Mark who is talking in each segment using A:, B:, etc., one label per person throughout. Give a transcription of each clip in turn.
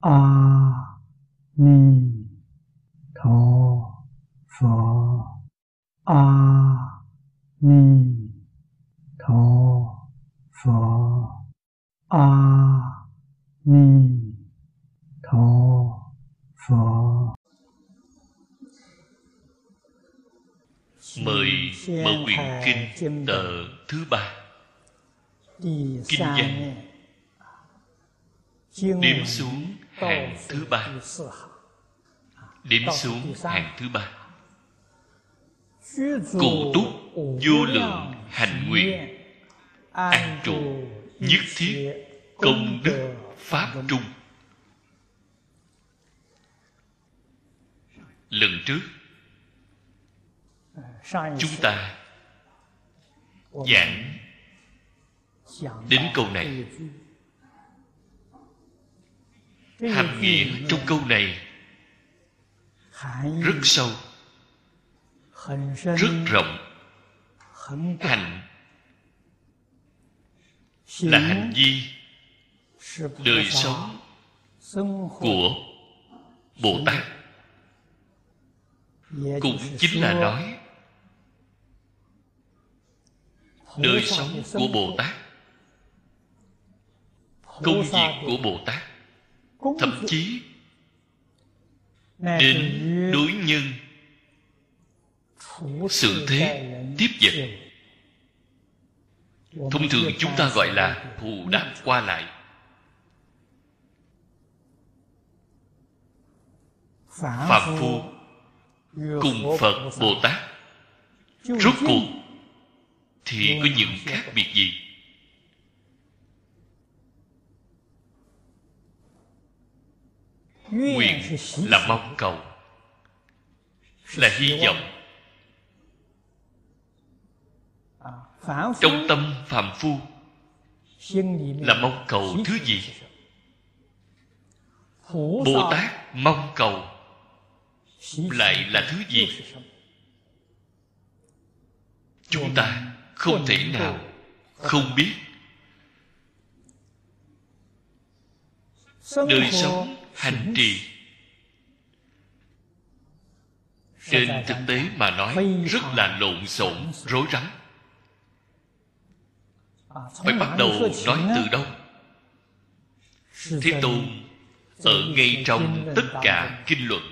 A: a ni tho phở a ni tho phở a ni tho phở
B: mời mở quyển kinh tờ thứ ba. Kinh văn. Đếm xuống hàng thứ ba. Đếm xuống hàng thứ ba. Cụ túc vô lượng hành nguyện. an trụ nhất thiết công đức pháp trung. Lần trước chúng ta giảng đến câu này hàm nghĩa trong câu này. Rất sâu. rất rộng. hành. Là hành vi. đời sống của bồ tát. Cũng chính là nói. Đời sống của bồ tát. Công việc của bồ tát thậm chí đến đối nhân. Sự thế tiếp vật. Thông thường chúng ta gọi là thù đáp qua lại. Phạm phu cùng phật bồ tát. Rốt cuộc thì có những khác biệt gì nguyện là mong cầu, là hy vọng. Trong tâm phàm phu là mong cầu thứ gì? Bồ tát mong cầu lại là thứ gì? Chúng ta không thể nào không biết. Đời sống hành trì. Trên thực tế mà nói rất là lộn xộn rối rắm. Phải bắt đầu nói từ đâu? Thế tôn ở ngay trong tất cả kinh luận.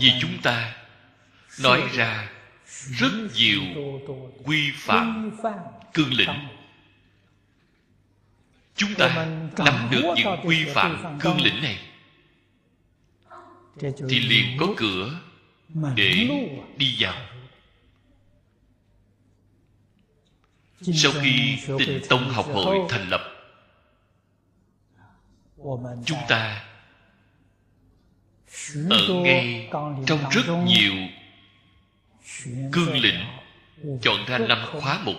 B: Vì chúng ta nói ra rất nhiều quy phạm cương lĩnh chúng ta nắm được những quy phạm cương lĩnh này. Thì liền có cửa để đi vào. Sau khi tịnh tông học hội thành lập chúng ta ở ngay trong rất nhiều cương lĩnh chọn ra năm khóa mục.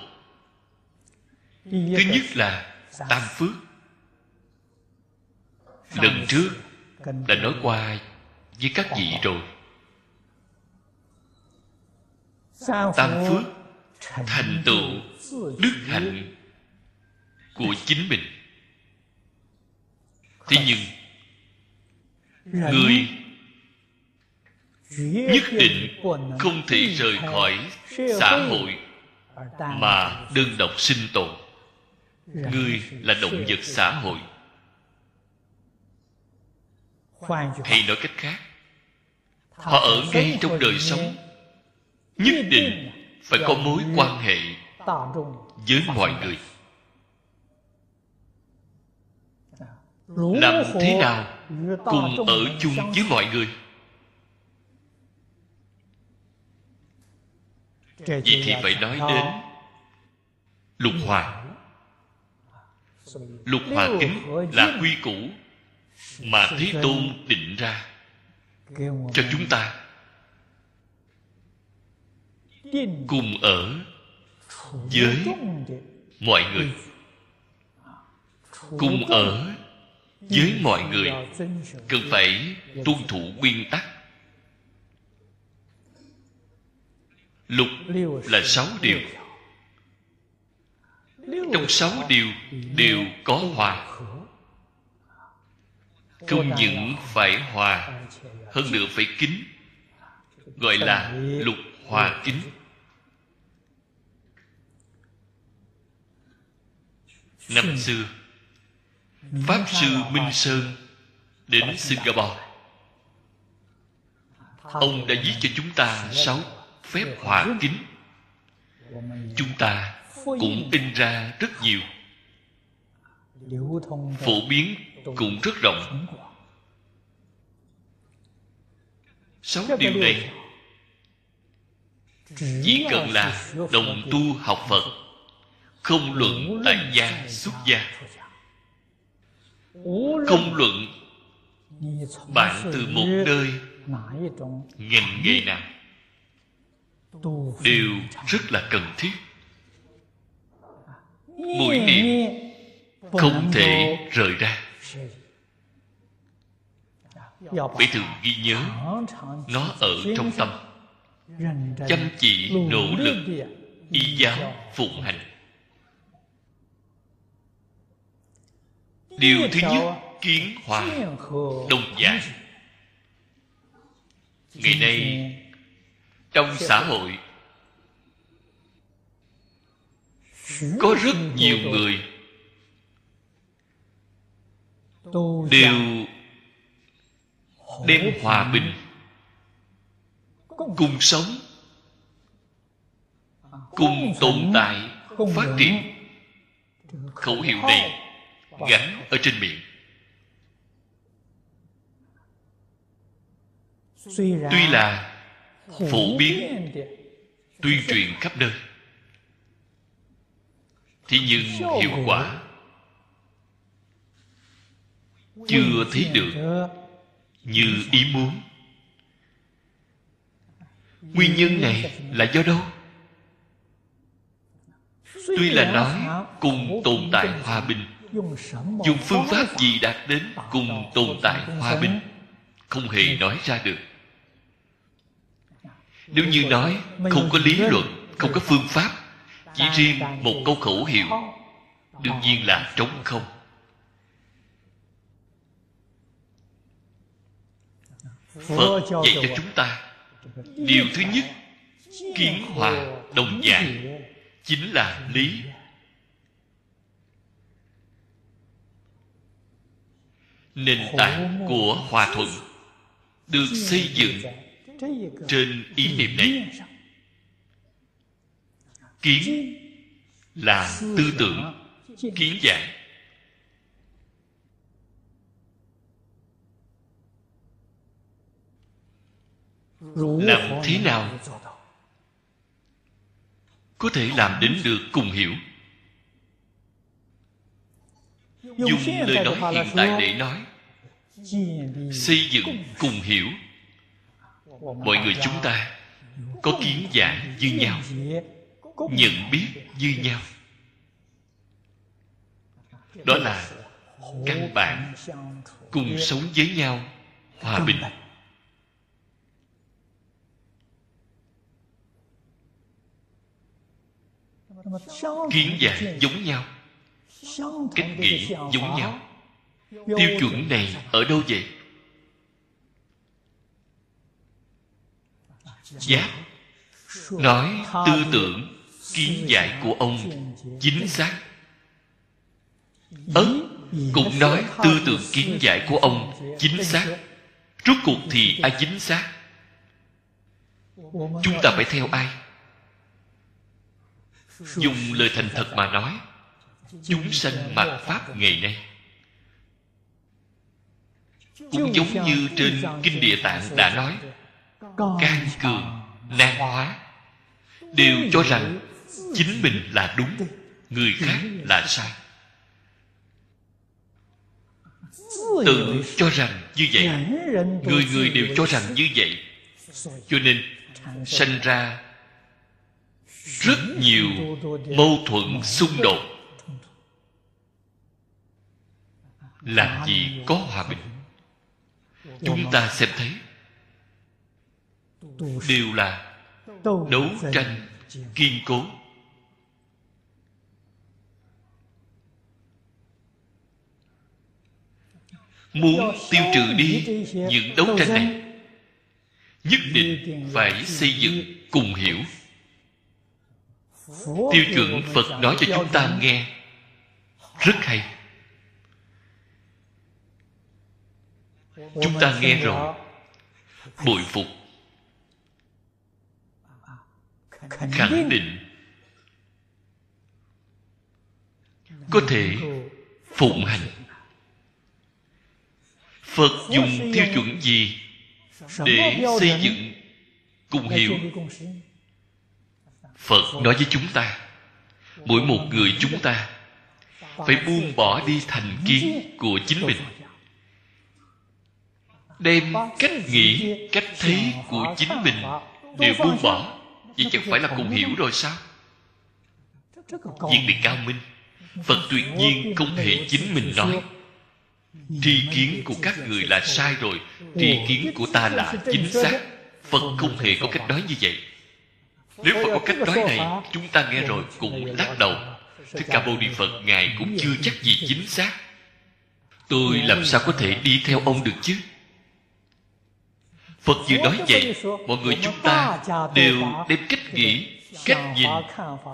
B: Thứ nhất là tam phước. Lần trước đã nói qua với các vị rồi. Tam phước thành tựu đức hạnh của chính mình. Thế nhưng người nhất định không thể rời khỏi xã hội mà đơn độc sinh tồn người là động vật xã hội. Hay nói cách khác, họ ở ngay trong đời sống, nhất định phải có mối quan hệ với mọi người. Làm thế nào cùng ở chung với mọi người? Vậy thì phải nói đến lục hòa lục hòa kính là quy củ mà thế tôn định ra cho chúng ta. Cùng ở với mọi người. Cùng ở với mọi người cần phải tuân thủ nguyên tắc. Lục là sáu điều trong sáu điều đều có hòa. không những phải hòa hơn nữa phải kính gọi là lục hòa kính năm xưa pháp sư minh sơn đến singapore. ông đã viết cho chúng ta sáu phép hòa kính chúng ta cũng in ra rất nhiều. Phổ biến cũng rất rộng. Sáu điều này chỉ cần là đồng tu học phật, không luận tại gia xuất gia. Không luận bạn từ một nơi, ngành nghề nào, đều rất là cần thiết mỗi niệm không thể rời ra. Phải thường ghi nhớ nó ở trong tâm. Chăm chỉ nỗ lực y giáo phụng hành. Điều thứ nhất kiến hòa đồng dạng ngày nay trong xã hội có rất nhiều người. Đều đem hòa bình cùng sống cùng tồn tại phát triển khẩu hiệu này gắn ở trên miệng. Tuy là phổ biến tuyên truyền khắp nơi thế nhưng hiệu quả chưa thấy được như ý muốn. Nguyên nhân này là do đâu? Tuy là nói cùng tồn tại hòa bình, dùng phương pháp gì đạt đến cùng tồn tại hòa bình không hề nói ra được. Nếu như nói không có lý luận, không có phương pháp chỉ riêng một câu khẩu hiệu đương nhiên là trống không. Phật dạy cho chúng ta điều thứ nhất kiến hòa đồng dạng chính là lý. Nền tảng của hòa thuận được xây dựng trên ý niệm này kiến là tư tưởng kiến giải làm thế nào có thể làm đến được cùng hiểu? Dùng lời nói hiện tại để nói. Xây dựng cùng hiểu. Mọi người chúng ta có kiến giải như nhau nhận biết như nhau. Đó là căn bản cùng sống với nhau, hòa bình. Kiến giải giống nhau, cách nghĩ giống nhau. Tiêu chuẩn này ở đâu vậy? Giác nói tư tưởng kiến giải của ông chính xác. Ấn cũng nói tư tưởng kiến giải của ông chính xác. Rốt cuộc thì ai chính xác? Chúng ta phải theo ai? Dùng lời thành thật mà nói, chúng sanh mặt pháp ngày nay. Cũng giống như trên kinh địa tạng đã nói, can cường, nan hóa, đều cho rằng chính mình là đúng người khác là sai. Tự cho rằng như vậy, người người đều cho rằng như vậy. Cho nên sanh ra rất nhiều mâu thuẫn xung đột. Làm gì có hòa bình? Chúng ta xem thấy, đều là đấu tranh kiên cố. Muốn tiêu trừ đi những đấu tranh này nhất định phải xây dựng cùng hiểu. Tiêu chuẩn phật nói cho chúng ta nghe. Rất hay. Chúng ta nghe rồi. Bội phục. Khẳng định. có thể phụng hành phật dùng tiêu chuẩn gì để xây dựng cùng hiểu phật nói với chúng ta mỗi một người chúng ta phải buông bỏ đi thành kiến của chính mình. Đem cách nghĩ cách thấy của chính mình đều buông bỏ vậy chẳng phải là cùng hiểu rồi sao? Việc này cao minh phật tuyệt nhiên không thể chính mình nói tri kiến của các người là sai rồi, tri kiến của ta là chính xác. Phật không hề có cách nói như vậy. Nếu phật có cách nói này, chúng ta nghe rồi cũng lắc đầu. Thích ca mâu ni phật, ngài cũng chưa chắc gì chính xác. Tôi làm sao có thể đi theo ông được chứ? Phật vừa nói vậy, mọi người chúng ta đều đem cách nghĩ, cách nhìn,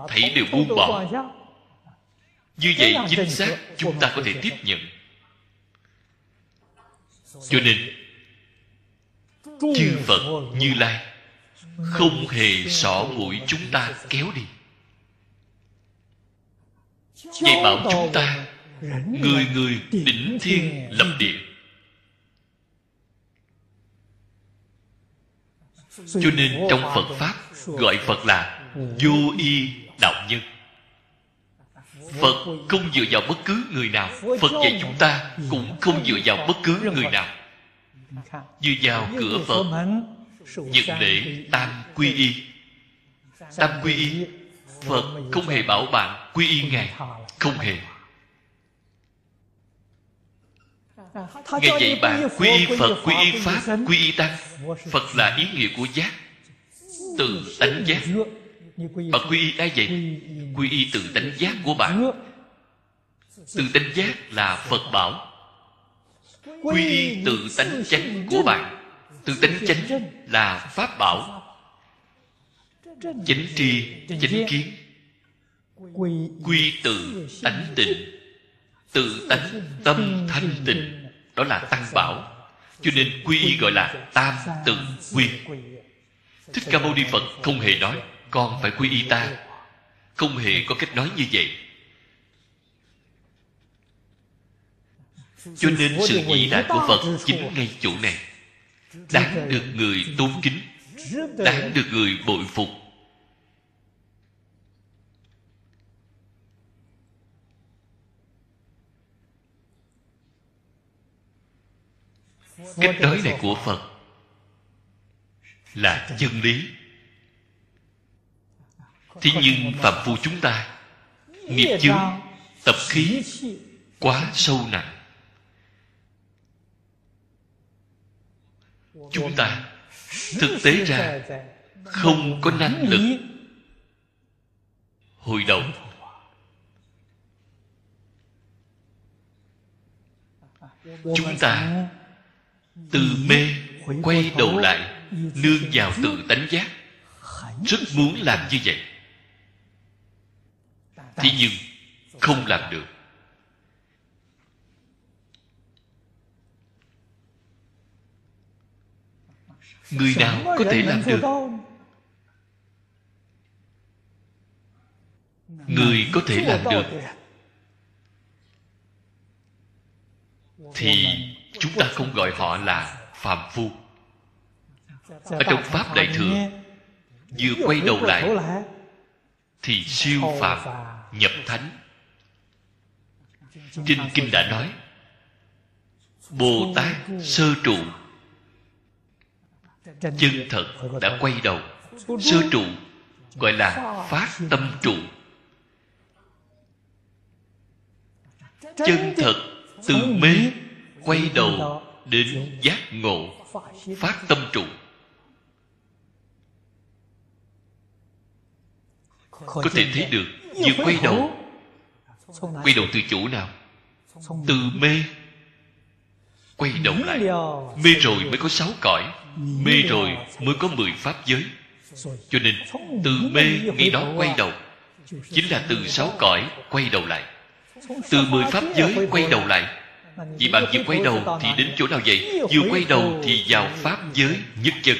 B: thấy đều buông bỏ. Như vậy chính xác, chúng ta có thể tiếp nhận cho nên, chư phật như lai không hề xỏ mũi chúng ta kéo đi. Dạy bảo chúng ta, người người đỉnh thiên lập địa. Cho nên trong phật pháp gọi phật là vô y đạo nhân phật không dựa vào bất cứ người nào. Phật dạy chúng ta cũng không dựa vào bất cứ người nào. Dựa vào cửa phật nhận lễ tam quy y. Tam quy y, phật không hề bảo bạn quy y ngài, không hề. Ngài dạy bạn quy y phật, quy y pháp, quy y tăng. Phật là ý nghĩa của giác, từ tánh giác bạn quy y ai vậy quy y từ tánh giác của bạn. từ tánh giác là phật bảo. Quy y từ tánh chánh của bạn. từ tánh chánh là pháp bảo. Chánh tri chánh kiến. Quy từ tánh tịnh tự tánh tâm thanh tịnh. Đó là tăng bảo. Cho nên quy y gọi là tam tự quy. Thích ca mâu ni phật không hề nói con phải quy y ta. Không hề có cách nói như vậy. Cho nên sự vĩ đại của phật chính ngay chỗ này. Đáng được người tôn kính. Đáng được người bội phục. Cách nói này của phật là chân lý thế nhưng phạm phu chúng ta, nghiệp chướng, tập khí quá sâu nặng. Chúng ta thực tế ra không có năng lực hồi đầu. Chúng ta từ mê quay đầu lại, nương vào tự tánh giác. Rất muốn làm như vậy thế nhưng không làm được. Người nào có thể làm được? Người có thể làm được. Thì chúng ta không gọi họ là phàm phu. Ở trong pháp đại thừa, vừa quay đầu lại, thì siêu phàm nhập thánh. Trên kinh đã nói, bồ tát sơ trụ. Chân thật đã quay đầu. Sơ trụ gọi là phát tâm trụ. Chân thật từ mê quay đầu đến giác ngộ. Phát tâm trụ. Có thể thấy được vừa quay đầu quay đầu từ chủ nào? Từ mê. Quay đầu lại. mê rồi mới có sáu cõi. Mê rồi mới có mười pháp giới. Cho nên từ mê nghĩ đó quay đầu. Chính là từ sáu cõi quay đầu lại. Từ mười pháp giới quay đầu lại. Vì bạn vừa quay đầu thì đến chỗ nào vậy? Vừa quay đầu thì vào pháp giới nhất chân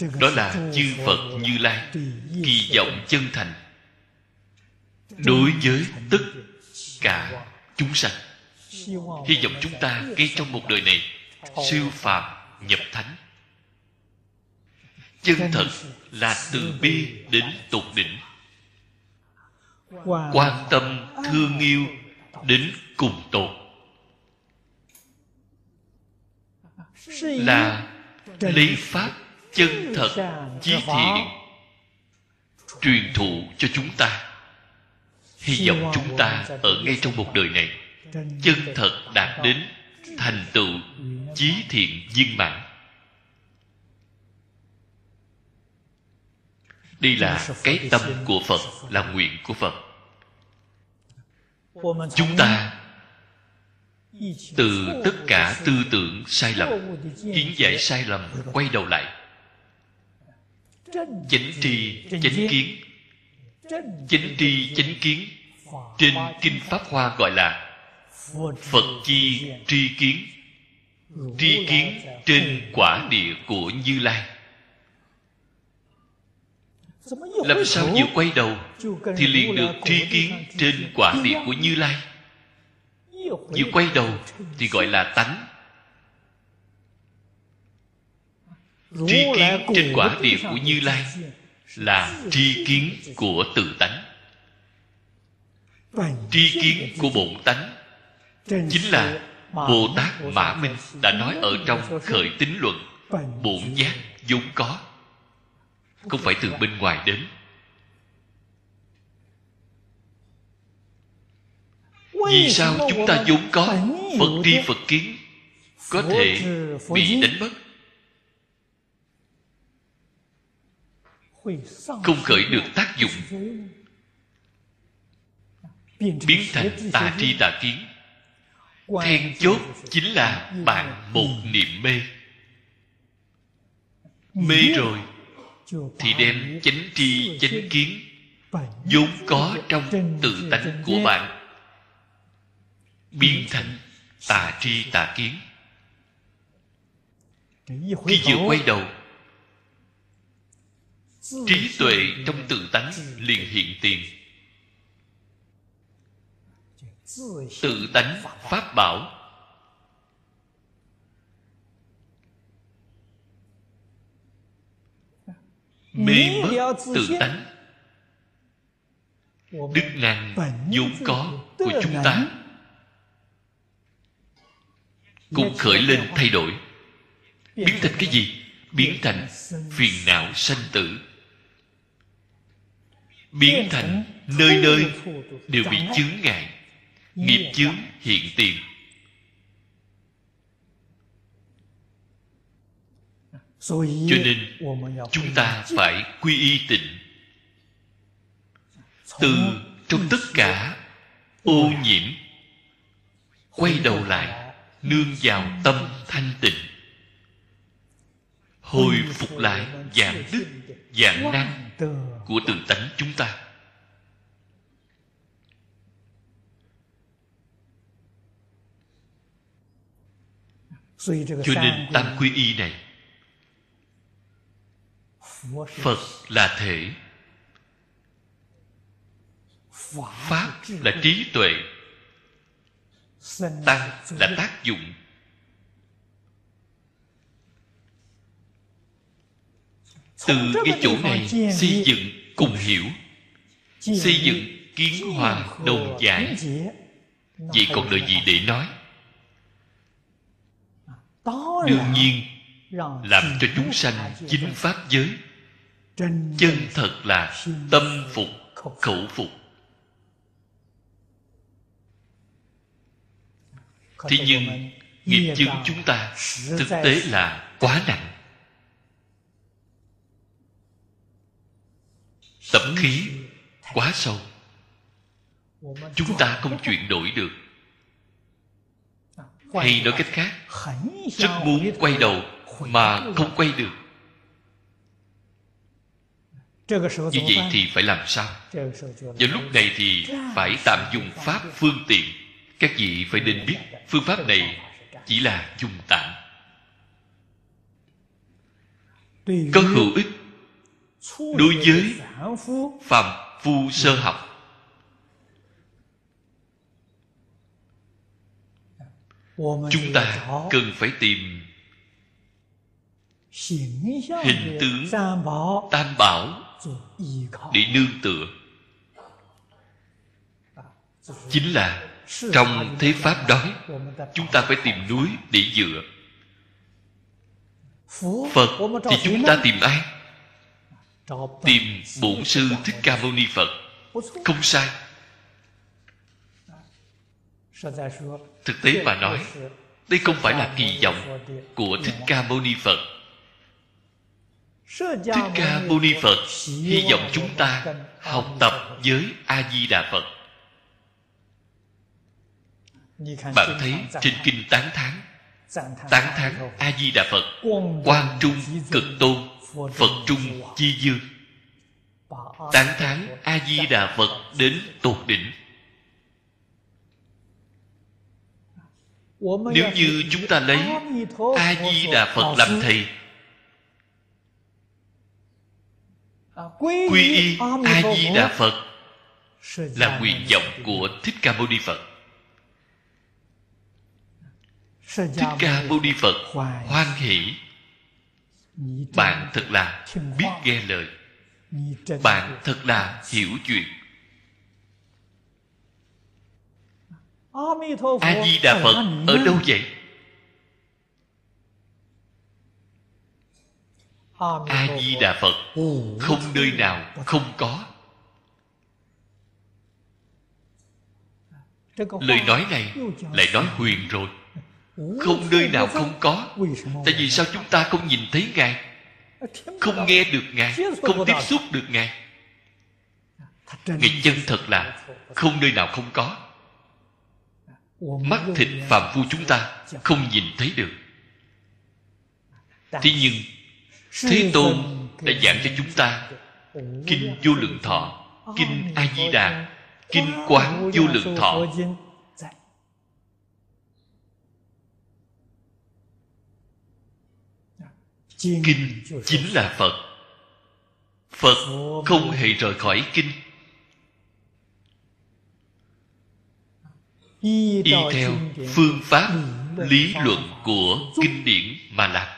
B: đó là chư phật như lai, kỳ vọng chân thành. Đối với tất cả chúng sanh, hy vọng chúng ta ngay trong một đời này siêu phàm nhập thánh. Chân thật là từ bi đến tột đỉnh. Quan tâm, thương yêu đến cùng tột. Là lấy pháp chân thật chí thiện truyền thụ cho chúng ta. Hy vọng chúng ta ở ngay trong một đời này chân thật đạt đến thành tựu chí thiện viên mãn. Đây là cái tâm của phật là nguyện của phật. Chúng ta từ tất cả tư tưởng sai lầm kiến giải sai lầm quay đầu lại chánh tri chánh kiến. Chánh tri chánh kiến. Trên kinh pháp hoa gọi là phật chi tri kiến. Tri kiến trên quả địa của như lai. Làm sao vừa quay đầu thì liền được tri kiến trên quả địa của như lai. Vừa quay đầu thì gọi là tánh tri kiến trên quả địa của như lai là tri kiến của tự tánh. Tri kiến của bổn tánh chính là bồ tát mã minh đã nói ở trong khởi tính luận bổn giác vốn có. không phải từ bên ngoài đến. Vì sao chúng ta vốn có? phật tri phật kiến có thể bị đánh mất không khởi được tác dụng. Biến thành tà tri tà kiến. then chốt chính là bạn một niệm mê. Mê rồi thì đem chánh tri chánh kiến vốn có trong tự tánh của bạn. Biến thành tà tri tà kiến. Khi vừa quay đầu trí tuệ trong tự tánh liền hiện tiền. Tự tánh pháp bảo. Mê mất tự tánh. Đức năng vốn có của chúng ta cũng khởi lên thay đổi. Biến thành cái gì? Biến thành phiền não sanh tử biến thành nơi nơi đều bị chướng ngại, nghiệp chướng hiện tiền. Cho nên chúng ta phải quy y tịnh. Từ trong tất cả ô nhiễm, quay đầu lại, nương vào tâm thanh tịnh. Hồi phục lại dạng đức, dạng năng của tự tánh chúng ta. Cho nên tam quy y này phật là thể pháp là trí tuệ tăng là tác dụng. Từ cái chỗ này xây dựng cùng hiểu xây dựng kiến hòa đồng giải vậy còn đợi gì để nói? Đương nhiên làm cho chúng sanh chính pháp giới. Chân thật là tâm phục khẩu phục. thế nhưng nghiệp chứng chúng ta thực tế là quá nặng tập khí quá sâu. Chúng ta không chuyển đổi được. Hay nói cách khác, rất muốn quay đầu mà không quay được. Như vậy thì phải làm sao? Và lúc này thì phải tạm dùng pháp phương tiện. Các vị phải nên biết phương pháp này chỉ là dùng tạm. Có hữu ích đối với phạm phu sơ học. Chúng ta cần phải tìm hình tướng tam bảo. để nương tựa. Chính là trong thế pháp đói chúng ta phải tìm núi để dựa. Phật thì chúng ta tìm ai tìm bổn sư thích ca mâu ni phật. Không sai. Thực tế mà nói, đây không phải là kỳ vọng của thích ca mâu ni phật. Thích ca mâu ni phật hy vọng chúng ta học tập với a di đà phật. Bạn thấy trên kinh tán thán tán thán a di đà phật quan trung cực tôn phật trung chi dương tán thán a di đà phật đến tột đỉnh. Nếu như chúng ta lấy a di đà phật làm thầy, quy y a di đà phật là nguyện vọng của thích ca mâu ni phật. Thích ca mâu ni phật hoan hỷ bạn thật là biết nghe lời. Bạn thật là hiểu chuyện. A di đà phật ở đâu vậy? A di đà phật không nơi nào không có. Lời nói này lại nói huyền rồi không nơi nào không có tại vì sao chúng ta không nhìn thấy ngài không nghe được ngài không tiếp xúc được ngài ngài chân thật là không nơi nào không có mắt thịt phàm phu chúng ta không nhìn thấy được thế nhưng thế tôn đã giảng cho chúng ta kinh vô lượng thọ kinh a di đà kinh quán vô lượng thọ kinh chính là phật. Phật không hề rời khỏi kinh. Y theo phương pháp lý luận của kinh điển mà làm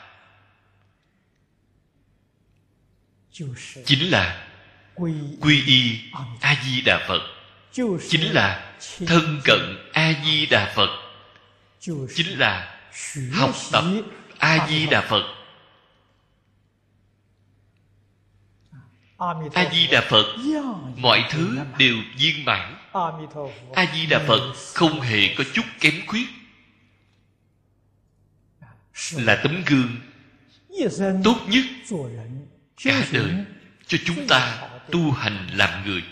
B: chính là quy y a di đà phật. Chính là thân cận a di đà phật chính là học tập a di đà phật a di đà phật, mọi thứ đều viên mãn. A di đà phật không hề có chút kém khuyết. Là tấm gương tốt nhất cả đời cho chúng ta tu hành làm người.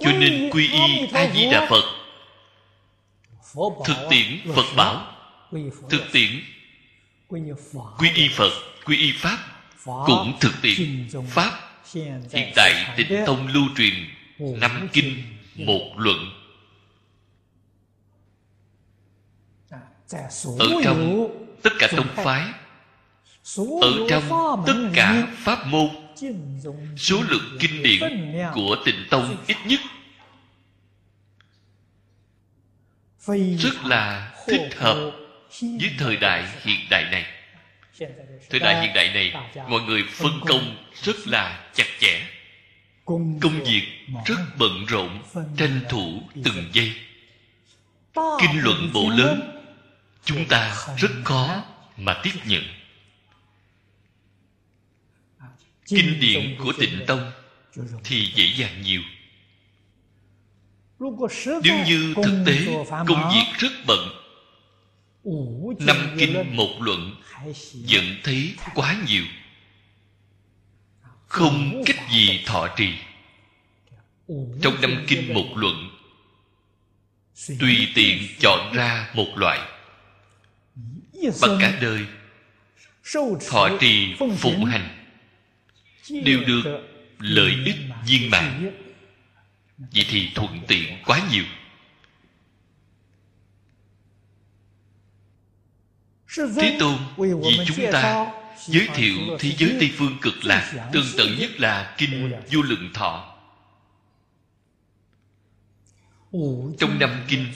B: Cho nên quy y a di đà phật thực tiễn phật bảo, thực tiễn quy y phật, quy y pháp cũng thực tiễn pháp hiện tại tịnh tông lưu truyền năm kinh một luận. Ở trong tất cả tông phái, ở trong tất cả pháp môn, số lượng kinh điển của tịnh tông ít nhất rất là thích hợp với thời đại hiện đại này, thời đại hiện đại này, mọi người phân công rất là chặt chẽ. Công việc rất bận rộn, tranh thủ từng giây. Kinh luận bộ lớn, chúng ta rất khó mà tiếp nhận. Kinh điển của tịnh tông thì dễ dàng nhiều. Nếu như thực tế công việc rất bận năm kinh một luận vẫn thấy quá nhiều. Không cách gì thọ trì. Trong năm kinh một luận tùy tiện chọn ra một loại. Bằng cả đời thọ trì phụng hành đều được lợi ích viên mãn. vậy thì thuận tiện quá nhiều thế tôn vì chúng ta giới thiệu thế giới tây phương cực lạc tương tận nhất là kinh vô lượng thọ. Trong năm kinh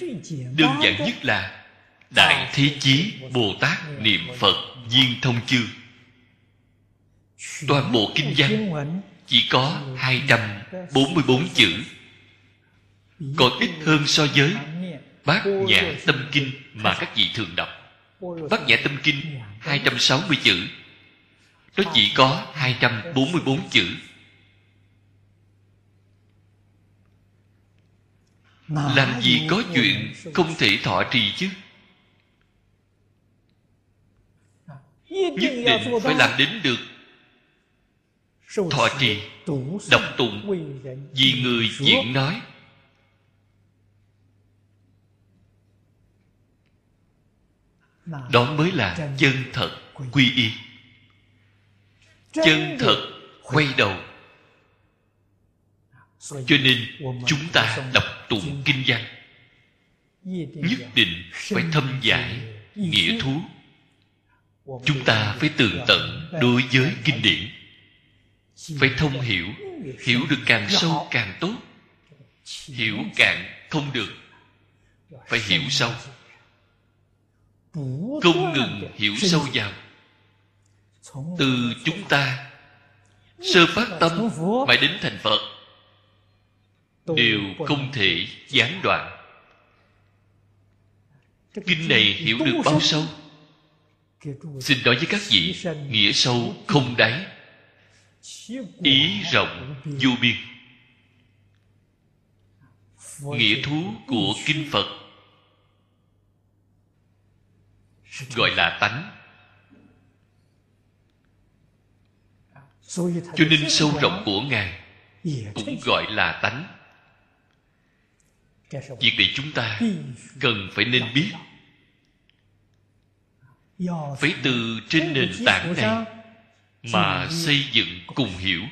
B: đơn giản nhất là đại thế chí bồ tát niệm phật viên thông chương toàn bộ kinh văn chỉ có 244 chữ. Còn ít hơn so với bát nhã tâm kinh mà các vị thường đọc Bác nhã tâm kinh 260 chữ. Nó chỉ có 244 chữ. Làm gì có chuyện không thể thọ trì chứ? Nhất định phải làm đến được. Thọ trì, đọc tụng, vì người diễn nói. Đó mới là chân thật quy y. Chân thật quay đầu. Cho nên chúng ta đọc tụng kinh văn. Nhất định phải thâm giải nghĩa thú. chúng ta phải tường tận đối với kinh điển. phải thông hiểu hiểu được càng sâu càng tốt. Hiểu càng không được. phải hiểu sâu không ngừng hiểu sâu vào. Từ chúng ta sơ phát tâm mãi đến thành phật đều không thể gián đoạn. Kinh này hiểu được bao sâu? Xin nói với các vị nghĩa sâu không đáy. Ý rộng vô biên. Nghĩa thú của kinh phật gọi là tánh. Cho nên sâu rộng của ngài cũng gọi là tánh. Việc này chúng ta cần phải nên biết. Phải từ trên nền tảng này mà xây dựng cùng hiểu.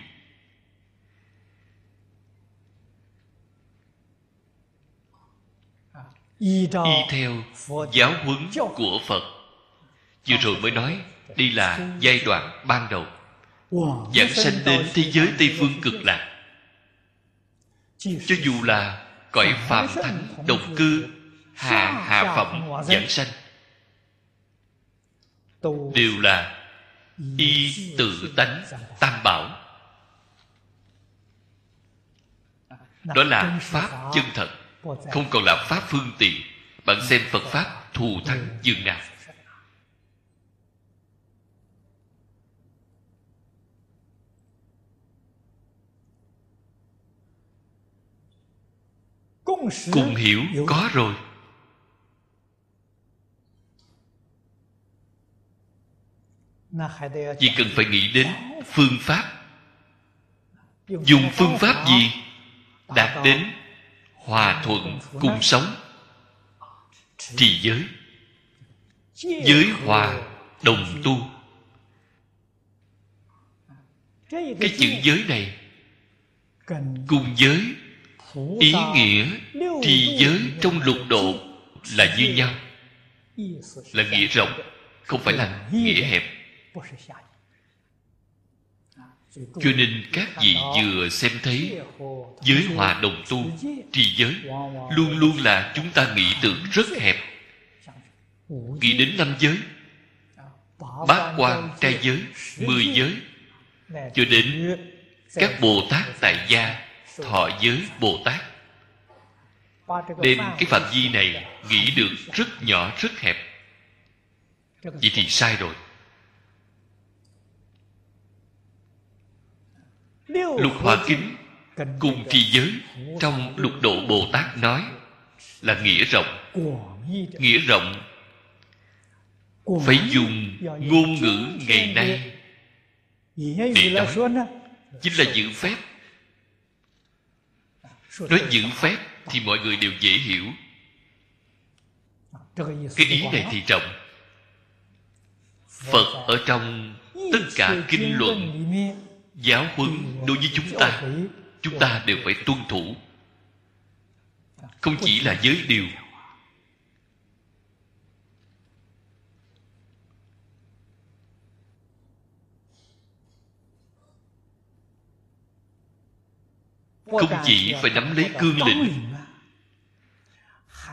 B: Y theo giáo huấn của phật vừa rồi mới nói đây là giai đoạn ban đầu. Giảng sanh đến thế giới tây phương cực lạc. Cho dù là cõi phàm thánh đồng cư hà hạ phẩm giảng sanh, đều là y tự tánh tam bảo. Đó là pháp chân thật, không còn là pháp phương tiện, bạn xem phật pháp thù thắng dường nào cùng hiểu có rồi. Chỉ cần phải nghĩ đến phương pháp. Dùng phương pháp gì đạt đến hòa thuận cùng sống? trì giới. Giới hòa đồng tu. Cái chữ giới này cùng giới ý nghĩa trì giới trong lục độ là như nhau. Là nghĩa rộng không phải là nghĩa hẹp. Cho nên các vị vừa xem thấy giới hòa đồng tu trì giới luôn luôn là chúng ta nghĩ tưởng rất hẹp. Nghĩ đến năm giới bát quan trai giới mười giới cho đến các bồ tát tại gia thọ giới bồ tát đem cái phạm vi này nghĩ được rất nhỏ, rất hẹp. Vậy thì sai rồi. Lục hòa kính cùng trì giới trong lục độ bồ tát nói là nghĩa rộng. Nghĩa rộng phải dùng ngôn ngữ ngày nay để nói. Chính là giữ phép nói giữ phép thì mọi người đều dễ hiểu. Cái ý này thì trọng phật ở trong tất cả kinh luận giáo huấn đối với chúng ta chúng ta đều phải tuân thủ. Không chỉ là giới điều không chỉ phải nắm lấy cương lĩnh,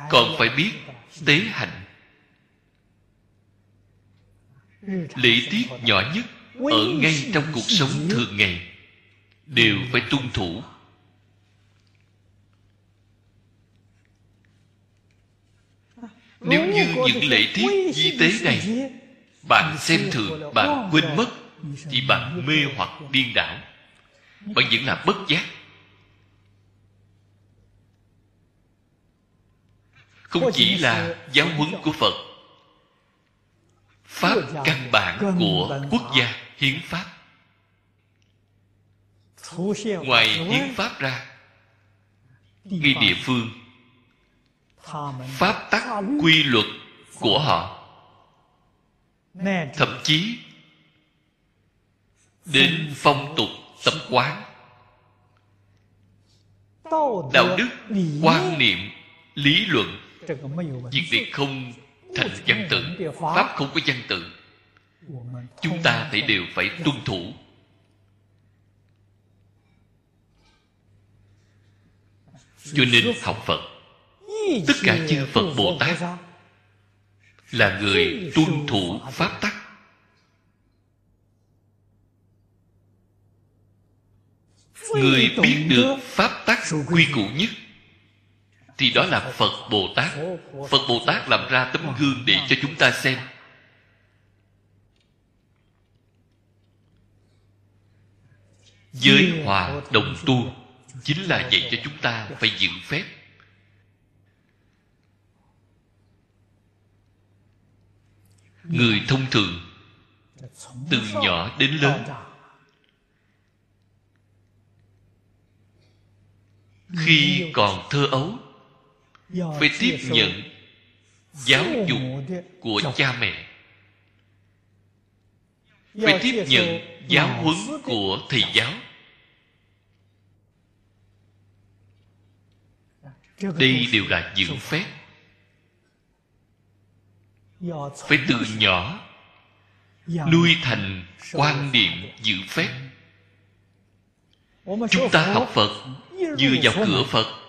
B: còn phải biết tế hạnh. Lễ tiết nhỏ nhất ở ngay trong cuộc sống thường ngày đều phải tuân thủ. Nếu như những lễ tiết di tế này bạn xem thường, bạn quên mất thì bạn mê hoặc điên đảo, bạn vẫn là bất giác. Không chỉ là giáo huấn của phật, pháp căn bản của quốc gia hiến pháp. Ngoài hiến pháp ra ngay địa phương, pháp tắc quy luật của họ, thậm chí đến phong tục tập quán, đạo đức, quan niệm, lý luận việc này không thành văn tự. pháp không có văn tự. Chúng ta phải đều phải tuân thủ. Cho nên học phật tất cả chư phật bồ tát là người tuân thủ pháp tắc. Người biết được pháp tắc quy củ nhất thì đó là phật bồ tát. Phật bồ tát làm ra tấm gương để cho chúng ta xem. Giới hòa đồng tu chính là dạy cho chúng ta phải giữ phép. Người thông thường từ nhỏ đến lớn khi còn thơ ấu phải tiếp nhận giáo dục của cha mẹ. Phải tiếp nhận giáo huấn của thầy giáo. Đây đều là giữ phép. Phải từ nhỏ nuôi thành quan niệm giữ phép. Chúng ta học phật vừa vào cửa phật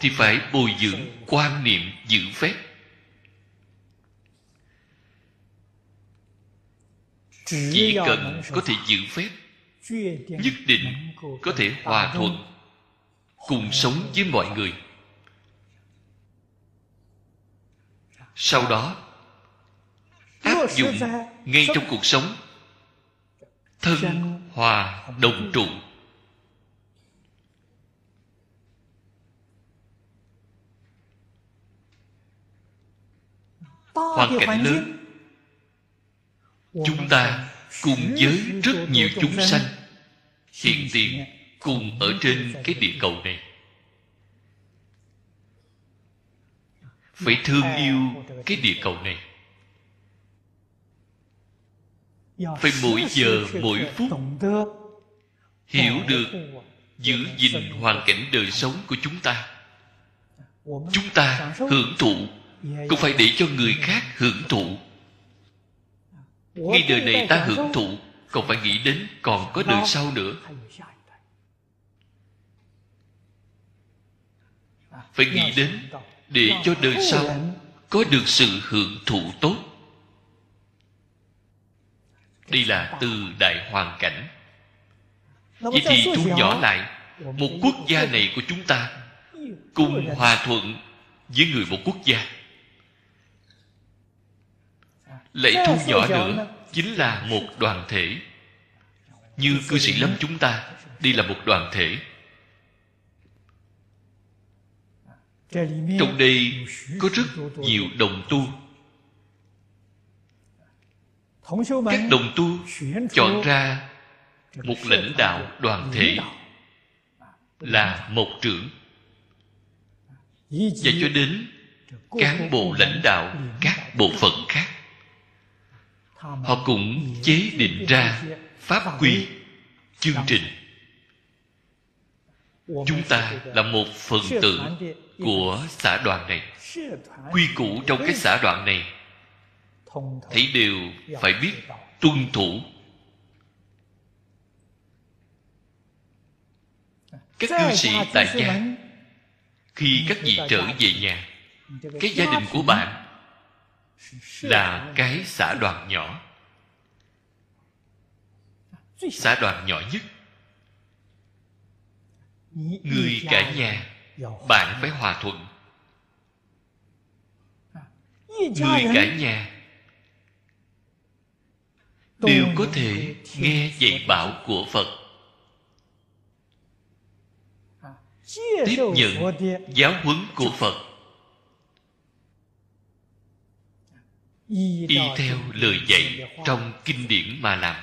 B: thì phải bồi dưỡng quan niệm giữ phép. Chỉ cần có thể giữ phép, nhất định có thể hòa thuận, cùng sống với mọi người. Sau đó, áp dụng ngay trong cuộc sống, thân hòa đồng trụ. Hoàn cảnh lớn. chúng ta cùng với rất nhiều chúng sanh. hiện tiền cùng ở trên cái địa cầu này. Phải thương yêu cái địa cầu này. Phải mỗi giờ mỗi phút hiểu được giữ gìn hoàn cảnh đời sống của chúng ta. Chúng ta hưởng thụ cũng phải để cho người khác hưởng thụ. Ngay đời này ta hưởng thụ còn phải nghĩ đến còn có đời sau nữa. phải nghĩ đến để cho đời sau có được sự hưởng thụ tốt. Đây là từ đại hoàn cảnh. Vậy thì thu nhỏ lại một quốc gia này của chúng ta cùng hòa thuận với người một quốc gia lại thu nhỏ nữa chính là một đoàn thể. Như cư sĩ lâm chúng ta đây là một đoàn thể. Trong đây có rất nhiều đồng tu. Các đồng tu chọn ra một lãnh đạo đoàn thể là một trưởng. Và cho đến cán bộ lãnh đạo các bộ phận khác họ cũng chế định ra pháp quy chương trình. chúng ta là một phần tử của xã đoàn này. quy củ trong cái xã đoàn này thấy đều phải biết tuân thủ. Các cư sĩ tại gia khi các vị trở về nhà cái gia đình của bạn là cái xã đoàn nhỏ. Xã đoàn nhỏ nhất. Người cả nhà, bạn phải hòa thuận. Người cả nhà đều có thể nghe dạy bảo của phật. Tiếp nhận giáo huấn của phật. Y theo lời dạy trong kinh điển mà làm.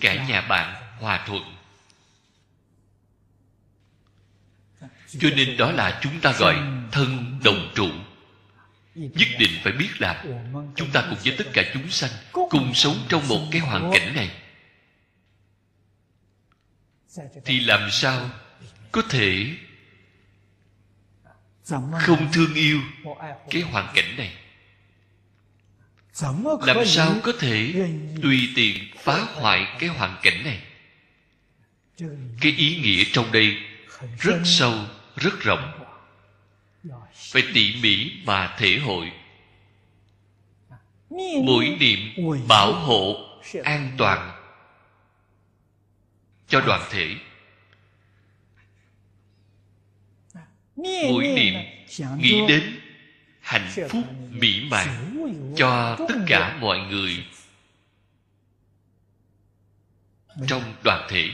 B: Cả nhà bạn hòa thuận. Cho nên đó là chúng ta gọi thân đồng trụ. Nhất định phải biết là chúng ta cùng với tất cả chúng sanh cùng sống trong một cái hoàn cảnh này. Thì làm sao có thể không thương yêu cái hoàn cảnh này làm sao có thể tùy tiện phá hoại cái hoàn cảnh này? Cái ý nghĩa trong đây rất sâu rất rộng. Phải tỉ mỉ mà thể hội. Mỗi niệm bảo hộ an toàn cho đoàn thể. Mỗi niệm nghĩ đến hạnh phúc mỹ mãn cho tất cả mọi người trong đoàn thể.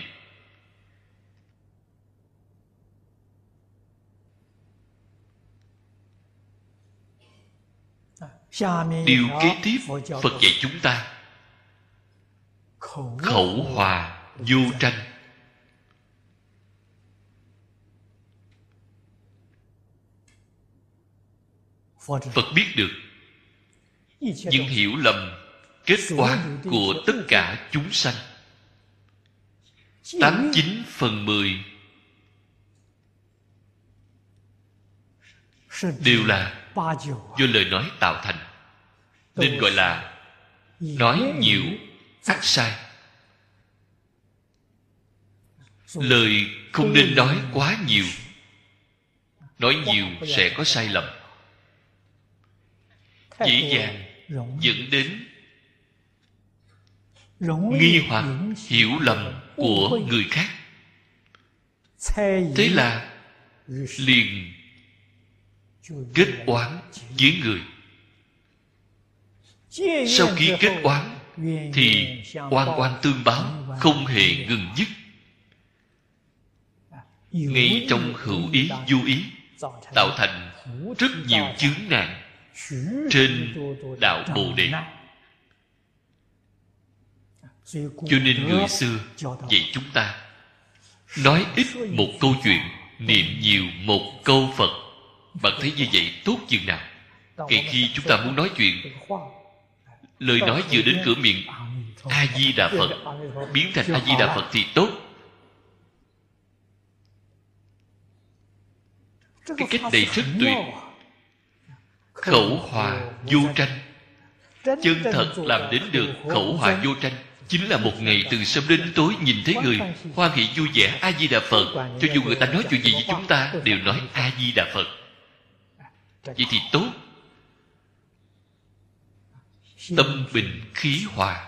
B: Điều kế tiếp phật dạy chúng ta. khẩu hòa vô tranh phật biết được những hiểu lầm kết quả của tất cả chúng sanh. Tám chín phần mười đều là do lời nói tạo thành nên gọi là nói nhiều ác sai. Lời không nên nói quá nhiều. Nói nhiều sẽ có sai lầm dễ dàng dẫn đến nghi hoặc hiểu lầm của người khác. Thế là liền kết oán với người. Sau khi kết oán thì oan oan tương báo không hề ngừng dứt. Ngay trong hữu ý vô ý tạo thành rất nhiều chướng nạn trên đạo bồ đề. Cho nên người xưa dạy chúng ta nói ít một câu chuyện niệm nhiều một câu phật. Bạn thấy như vậy tốt chừng nào? Kể khi chúng ta muốn nói chuyện lời nói vừa đến cửa miệng a di đà phật biến thành a di đà phật thì tốt. Cái cách này rất tuyệt khẩu hòa vô tranh. chân thật làm đến được khẩu hòa vô tranh chính là một ngày từ sớm đến tối nhìn thấy người hoan hỷ vui vẻ a di đà phật. Cho dù người ta nói chuyện gì với chúng ta đều nói a di đà phật. Vậy thì tốt. Tâm bình khí hòa.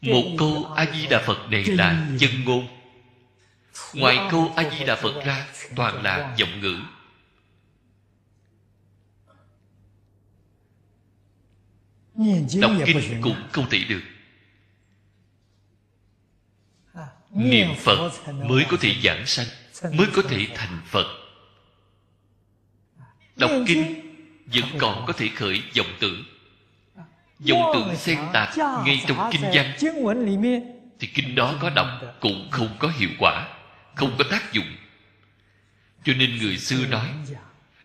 B: Một câu a di đà phật này là chân ngôn. Ngoài câu a di đà phật ra toàn là giọng ngữ đọc kinh cũng không thể được. Niệm phật mới có thể giảng sanh mới có thể thành phật. Đọc kinh vẫn còn có thể khởi vọng tưởng. Dòng tượng xen tạp ngay trong kinh văn. thì kinh đó có đọc cũng không có hiệu quả không có tác dụng. Cho nên người xưa nói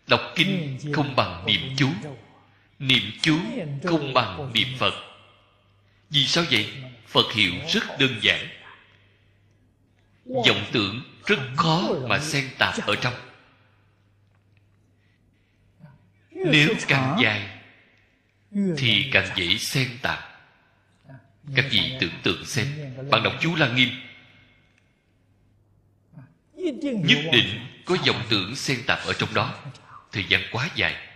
B: đọc kinh không bằng niệm chú niệm chú không bằng niệm phật. Vì sao vậy? Phật hiệu rất đơn giản. Vọng tưởng rất khó mà xen tạp ở trong. Nếu càng dài, thì càng dễ xen tạp. Các vị tưởng tượng xem, bạn đọc chú la nghiêm. Nhất định có dòng tưởng xen tạp ở trong đó. Thời gian quá dài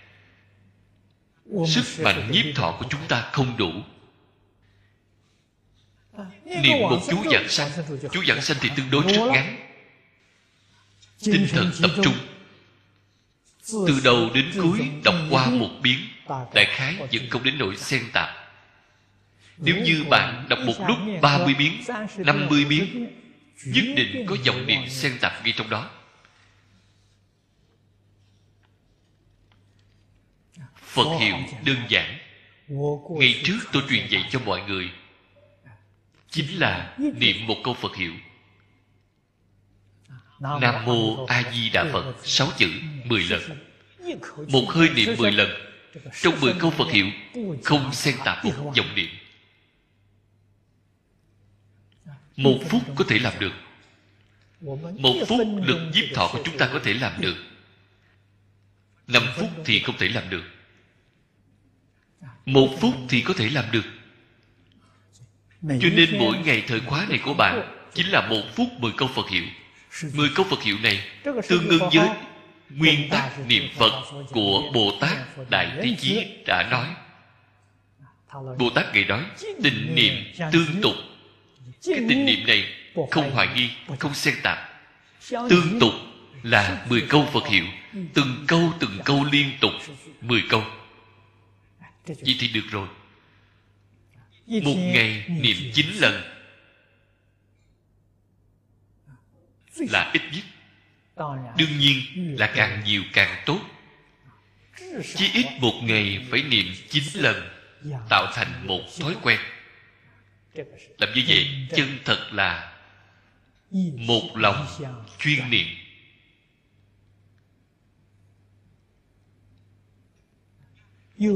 B: sức mạnh nhiếp thọ của chúng ta không đủ. Niệm một chú giảng sanh. Chú giảng sanh thì tương đối rất ngắn. Tinh thần tập trung. Từ đầu đến cuối đọc qua một biến đại khái vẫn không đến nỗi xen tạp. Nếu như bạn đọc một lúc 30 biến 50 biến nhất định có dòng niệm xen tạp ngay trong đó Phật hiệu đơn giản. Ngày trước tôi truyền dạy cho mọi người, Chính là niệm một câu Phật hiệu. Nam Mô A Di Đà Phật, Sáu chữ, mười lần. Một hơi niệm mười lần. Trong mười câu Phật hiệu, Không xen tạp một dòng niệm. Một phút có thể làm được. Một phút lực nhiếp thọ của chúng ta có thể làm được. Năm phút thì không thể làm được. Một phút thì có thể làm được. Cho nên mỗi ngày thời khóa này của bạn Chính là một phút mười câu Phật hiệu. Mười câu Phật hiệu này Tương đương với Nguyên tắc niệm Phật Của Bồ Tát Đại Thế Chí đã nói. Bồ Tát ngày nói Tình niệm tương tục. Cái tình niệm này Không hoài nghi Không xen tạp. Tương tục là mười câu Phật hiệu. Từng câu từng câu liên tục mười câu Vậy thì được rồi. Một ngày niệm chín lần Là ít nhất. Đương nhiên là càng nhiều càng tốt. Chỉ ít một ngày phải niệm chín lần Tạo thành một thói quen. Làm như vậy chân thật là Một lòng chuyên niệm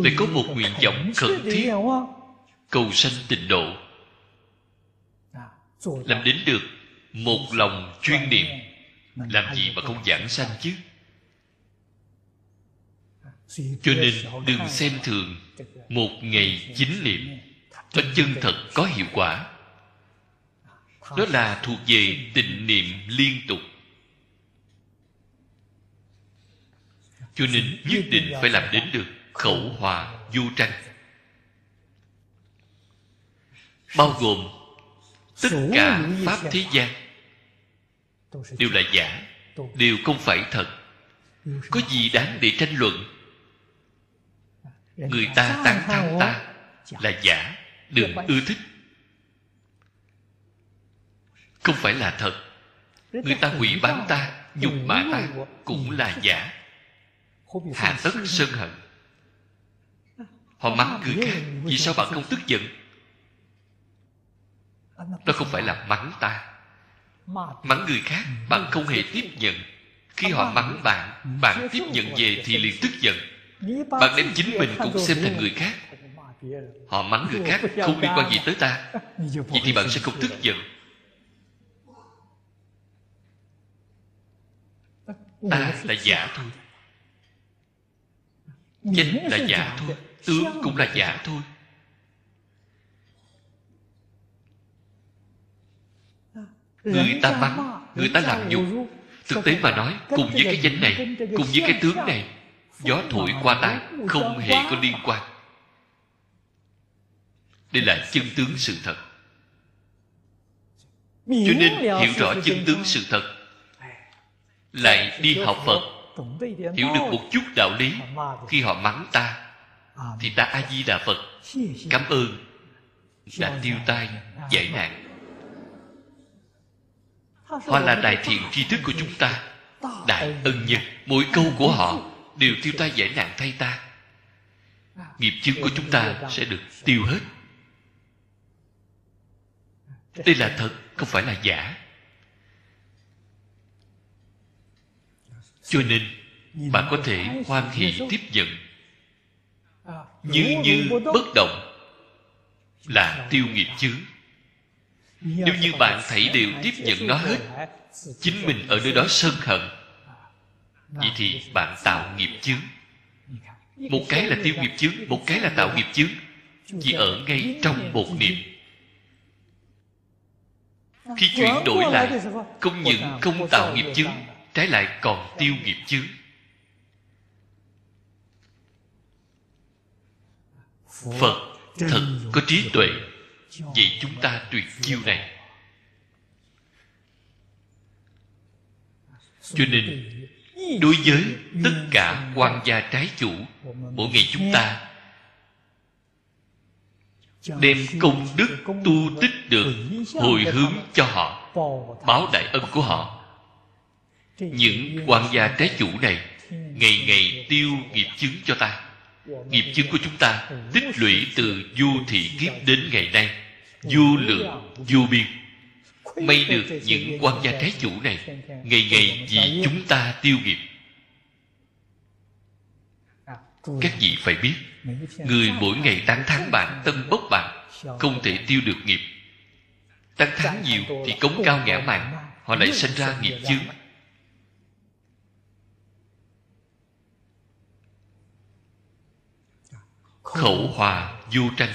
B: phải có một nguyện vọng khẩn thiết. Cầu sanh tịnh độ. Làm đến được một lòng chuyên niệm. Làm gì mà không giảng sanh chứ? Cho nên đừng xem thường một ngày chính niệm. Nó chân thật có hiệu quả. Đó là thuộc về tịnh niệm liên tục. Cho nên nhất định phải làm đến được khẩu hòa du tranh. Bao gồm tất cả pháp thế gian đều là giả đều không phải thật. Có gì đáng để tranh luận? Người ta tán thán ta là giả đừng ưa thích. Không phải là thật. Người ta hủy bán ta nhục mạ ta cũng là giả. hạ tất sân hận Họ mắng người khác Vì sao bạn không tức giận? Đó không phải là mắng ta. Mắng người khác, Bạn không hề tiếp nhận. Khi họ mắng bạn Bạn tiếp nhận về thì liền tức giận. Bạn đem chính mình cũng xem thành người khác. Họ mắng người khác Không liên quan gì tới ta. Vậy thì bạn sẽ không tức giận. Ta là giả thôi. Danh là giả thôi tướng cũng là giả thôi. Người ta mắng người ta làm nhục. thực tế mà nói cùng với cái danh này cùng với cái tướng này gió thổi qua tai không hề có liên quan. Đây là chân tướng sự thật. Cho nên hiểu rõ chân tướng sự thật. Lại đi học phật hiểu được một chút đạo lý khi họ mắng ta thì ta a di đà phật cảm ơn đã tiêu tai giải nạn họ là đại thiện tri thức của chúng ta. Đại ân nhân mỗi câu của họ đều tiêu tai giải nạn thay ta. Nghiệp chướng của chúng ta sẽ được tiêu hết. Đây là thật không phải là giả. Cho nên bạn có thể hoan hỷ tiếp nhận như như bất động là tiêu nghiệp chướng. Nếu như bạn thảy đều tiếp nhận nó hết, chính mình ở nơi đó sân hận, vậy thì bạn tạo nghiệp chướng. Một cái là tiêu nghiệp chướng, một cái là tạo nghiệp chướng. Chỉ ở ngay trong một niệm. Khi chuyển đổi lại, không những không tạo nghiệp chướng, trái lại còn tiêu nghiệp chướng. Phật thật có trí tuệ vậy chúng ta tuyệt chiêu này. Cho nên, đối với tất cả quan gia trái chủ, mỗi ngày chúng ta đem công đức tu tích được hồi hướng cho họ, báo đại ân của họ. Những quan gia trái chủ này ngày ngày tiêu nghiệp chứng cho ta nghiệp chứng của chúng ta tích lũy từ du thị kiếp đến ngày nay. Vô lượng vô biên. May được những quan gia trái chủ này ngày ngày vì chúng ta tiêu nghiệp. Các vị phải biết, người mỗi ngày tán thán bạn tân bốc bạn, không thể tiêu được nghiệp. Tán thán nhiều thì cống cao ngã mạn, họ lại sinh ra nghiệp chướng. Khẩu hòa du tranh.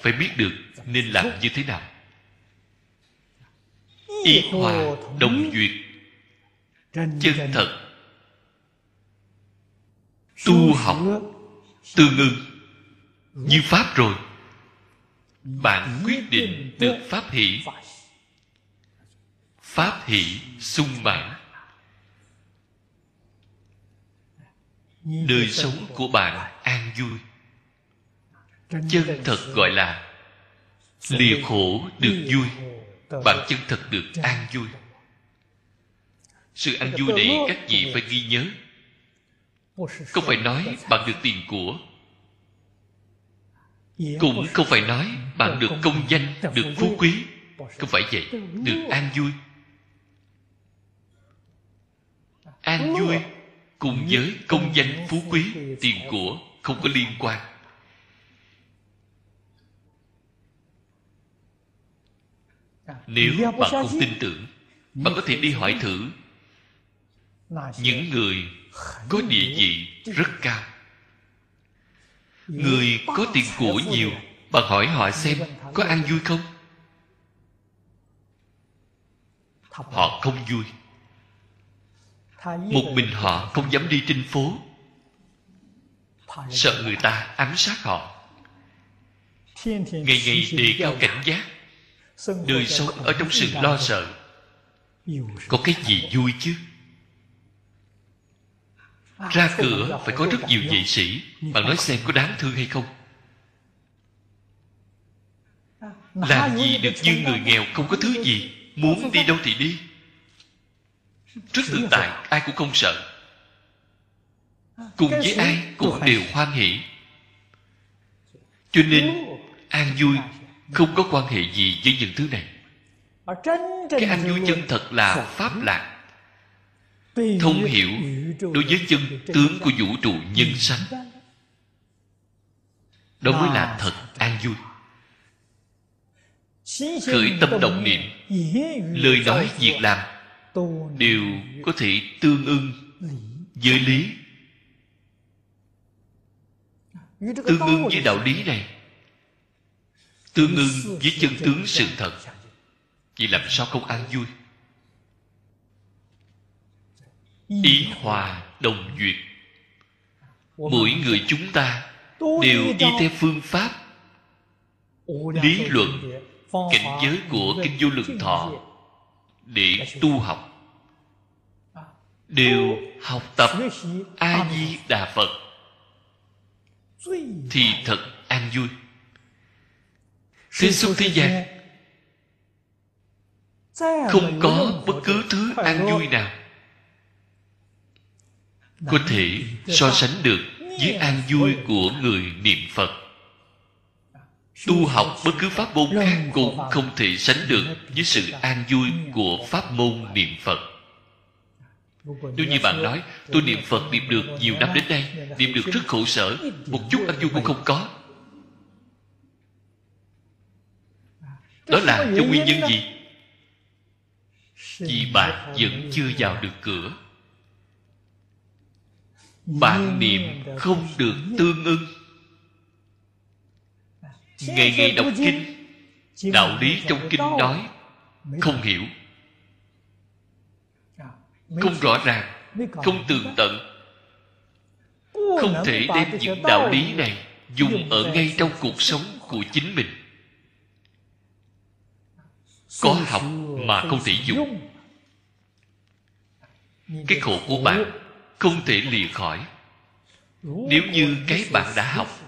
B: Phải biết được nên làm như thế nào. Y hòa đồng duyệt. Chân thật. Tu học. Tương ưng. Như pháp rồi. Bạn quyết định được pháp hỷ. Pháp hỷ sung mãn. Đời sống của bạn an vui. Chân thật gọi là lìa khổ được vui. bạn chân thật được an vui. sự. An vui này các vị phải ghi nhớ. Không phải nói bạn được tiền của. Cũng không phải nói bạn được công danh được phú quý. không phải vậy được an vui. An vui cùng với công danh phú quý tiền của không có liên quan. Nếu bạn không tin tưởng bạn có thể đi hỏi thử. Những người có địa vị rất cao. Người có tiền của nhiều bạn hỏi họ xem có ăn vui không? Họ không vui. Một mình họ không dám đi trên phố sợ người ta ám sát họ. Ngày ngày đề cao cảnh giác. Đời sống ở trong sự lo sợ, có cái gì vui chứ? Ra cửa phải có rất nhiều vệ sĩ. Bạn nói xem có đáng thương hay không? Làm gì được như người nghèo, không có thứ gì. Muốn đi đâu thì đi. Rất tự tại ai cũng không sợ cùng với ai cũng đều hoan hỷ. Cho nên an vui không có quan hệ gì với những thứ này. Cái an vui chân thật là pháp lạc. Thông hiểu đối với chân tướng của vũ trụ nhân sanh. đó mới là thật an vui. Khởi tâm động niệm lời nói việc làm đều có thể tương ưng với lý tương ưng với đạo lý này. Tương ưng với chân tướng sự thật. Vì làm sao không an vui? Ý hòa đồng duyệt. Mỗi người chúng ta đều đi theo phương pháp lý luận cảnh giới của kinh vô lượng thọ để tu học. Đều học tập a di đà phật thì thật an vui. Thế xuất thế gian không có bất cứ thứ an vui nào. Có thể so sánh được với an vui của người niệm phật. Tu học bất cứ pháp môn khác cũng không thể sánh được với sự an vui của pháp môn niệm phật nếu như bạn nói, tôi niệm phật niệm được nhiều năm đến đây niệm được rất khổ sở, một chút an vui cũng không có. Đó là do nguyên nhân gì? Vì bạn vẫn chưa vào được cửa. Bạn niệm không được tương ưng. Ngày ngày đọc kinh, đạo lý trong kinh nói, không hiểu không rõ ràng không tường tận. Không thể đem những đạo lý này dùng ở ngay trong cuộc sống của chính mình. Có học mà không thể dùng. cái khổ của bạn không thể lìa khỏi. Nếu như cái bạn đã học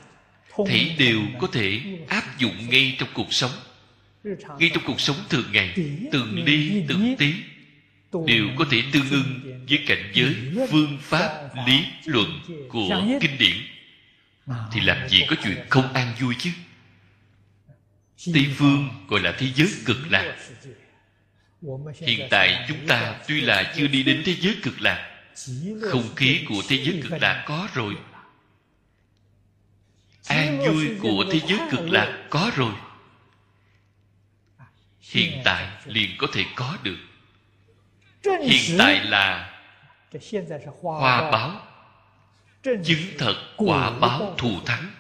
B: thì đều có thể áp dụng ngay trong cuộc sống. Ngay trong cuộc sống thường ngày từng ly từng tí đều có thể tương ưng với cảnh giới phương pháp lý luận của kinh điển. Thì làm gì có chuyện không an vui chứ? Tây phương gọi là thế giới cực lạc. hiện tại chúng ta tuy là chưa đi đến thế giới cực lạc. không khí của thế giới cực lạc có rồi. an vui của thế giới cực lạc có rồi. Hiện tại liền có thể có được hiện tại là hoa báo. Chứng thật quả báo thù thắng.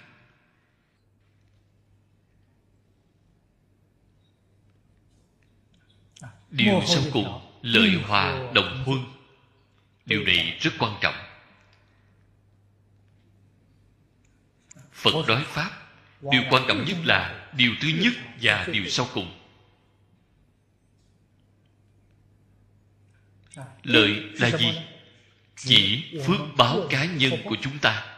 B: Điều sau cùng lợi hòa đồng huân. Điều này rất quan trọng. Phật nói pháp điều quan trọng nhất là điều thứ nhất và điều sau cùng lợi là gì? Chỉ phước báo cá nhân của chúng ta.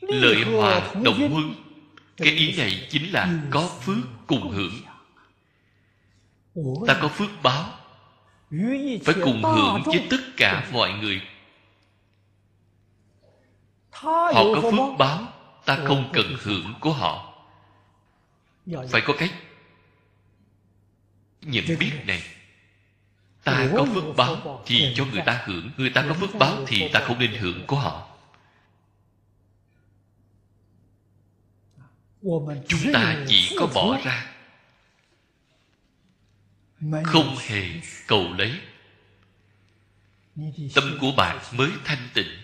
B: Lợi hòa đồng huân cái ý này chính là có phước cùng hưởng. Ta có phước báo. Phải cùng hưởng với tất cả mọi người. Họ có phước báo, ta không cần hưởng của họ. Phải có cái nhận biết này. Ta có phước báo thì cho người ta hưởng. Người ta có phước báo thì ta không nên hưởng của họ. Chúng ta chỉ có bỏ ra. Không hề cầu lấy. Tâm của bạn mới thanh tịnh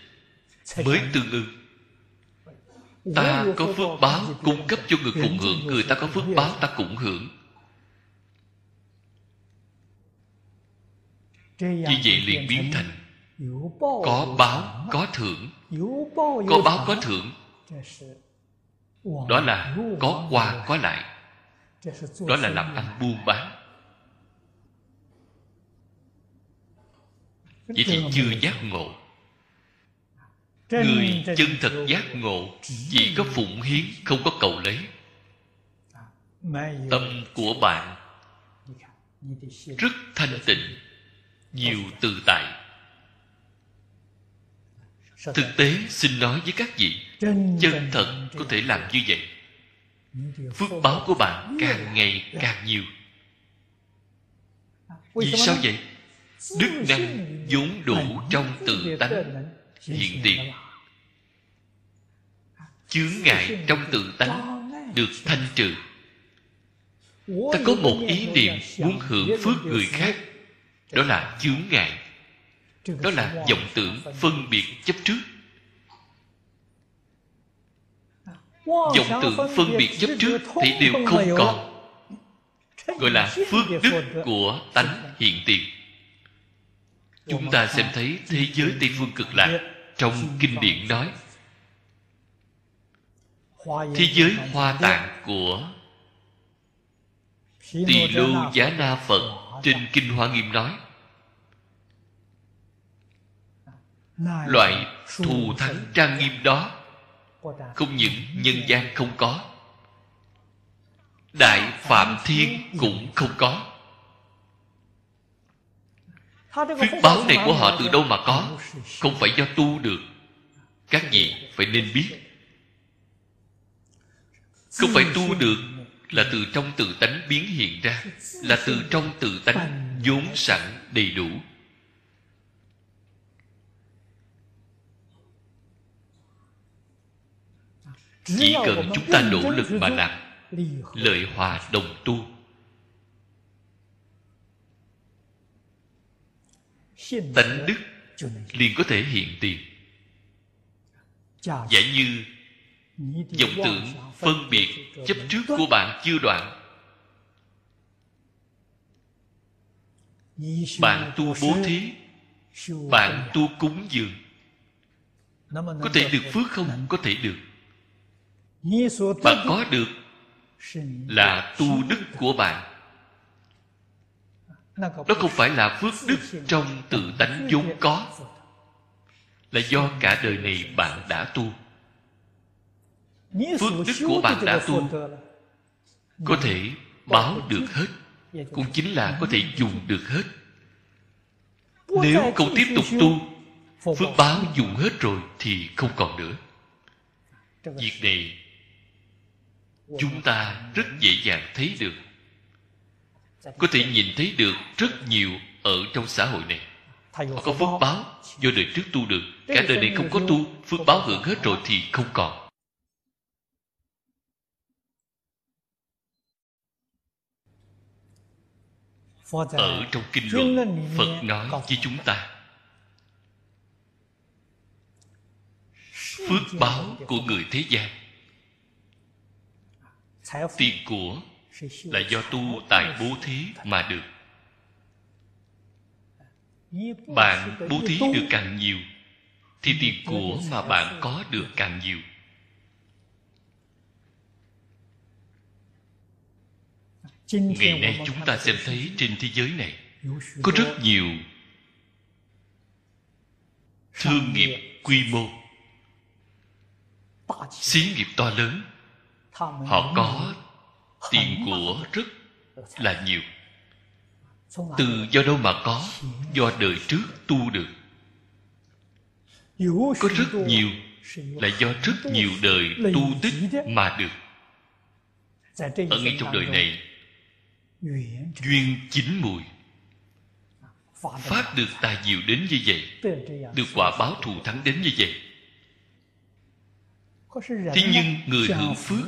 B: mới tương ưng. Ta có phước báo cung cấp cho người cùng hưởng. người ta có phước báo ta cũng hưởng như vậy liền biến thành có báo có thưởng. Có báo có thưởng. Đó là có qua có lại. Đó là làm ăn buôn bán. Vậy thì chưa giác ngộ. Người chân thật giác ngộ chỉ có phụng hiến không có cầu lấy. Tâm của bạn rất thanh tịnh nhiều tự tại thực tế, xin nói với các vị, chân thật có thể làm như vậy. Phước báo của bạn càng ngày càng nhiều. Vì sao vậy? Đức năng vốn đủ trong tự tánh, hiện tiền. Chướng ngại trong tự tánh được thanh trừ. Ta có một ý niệm muốn hưởng phước người khác đó là chướng ngại. Đó là vọng tưởng phân biệt chấp trước. Vọng tưởng phân biệt chấp trước thì đều không còn. gọi là phước đức của tánh hiện tiền. Chúng ta xem thấy thế giới tây phương cực lạc trong kinh điển nói thế giới hoa tạng của tỳ lô giá na phật trên kinh hoa nghiêm nói loại thù thắng trang nghiêm đó không những nhân gian không có đại phạm thiên cũng không có. Phước báo này của họ từ đâu mà có? không phải do tu được. Các vị phải nên biết. Không phải tu được là từ trong tự tánh biến hiện ra, là từ trong tự tánh vốn sẵn đầy đủ. Chỉ cần chúng ta nỗ lực mà làm, lợi hòa đồng tu. Tánh đức liền có thể hiện tiền. Giả như vọng tưởng phân biệt chấp trước của bạn chưa đoạn. Bạn tu bố thí, bạn tu cúng dường. Có thể được phước không? Có thể được. Bạn có được là tu đức của bạn. Đó không phải là phước đức trong tự tánh vốn có. Là do cả đời này bạn đã tu phước đức của bạn đã tu. có thể báo được hết. cũng chính là có thể dùng được hết. Nếu không tiếp tục tu phước báo dùng hết rồi thì không còn nữa. Việc này chúng ta rất dễ dàng thấy được. Có thể nhìn thấy được rất nhiều ở trong xã hội này. Họ có phước báo. do đời trước tu được. Cả đời này không có tu phước báo hưởng hết rồi thì không còn ở trong kinh luận phật nói với chúng ta. Phước báo của người thế gian. Tiền của là do tu tài bố thí mà được. Bạn bố thí được càng nhiều thì tiền của mà bạn có được càng nhiều ngày nay chúng ta xem thấy trên thế giới này có rất nhiều thương nghiệp quy mô. Xí nghiệp to lớn. Họ có tiền của rất là nhiều. Từ do đâu mà có? Do đời trước tu được. Có rất nhiều là do rất nhiều đời tu tích mà được. Ở ngay trong đời này duyên chín mùi. Phát được. tài diệu đến như vậy được quả báo thù thắng đến như vậy. Thế nhưng người hưởng phước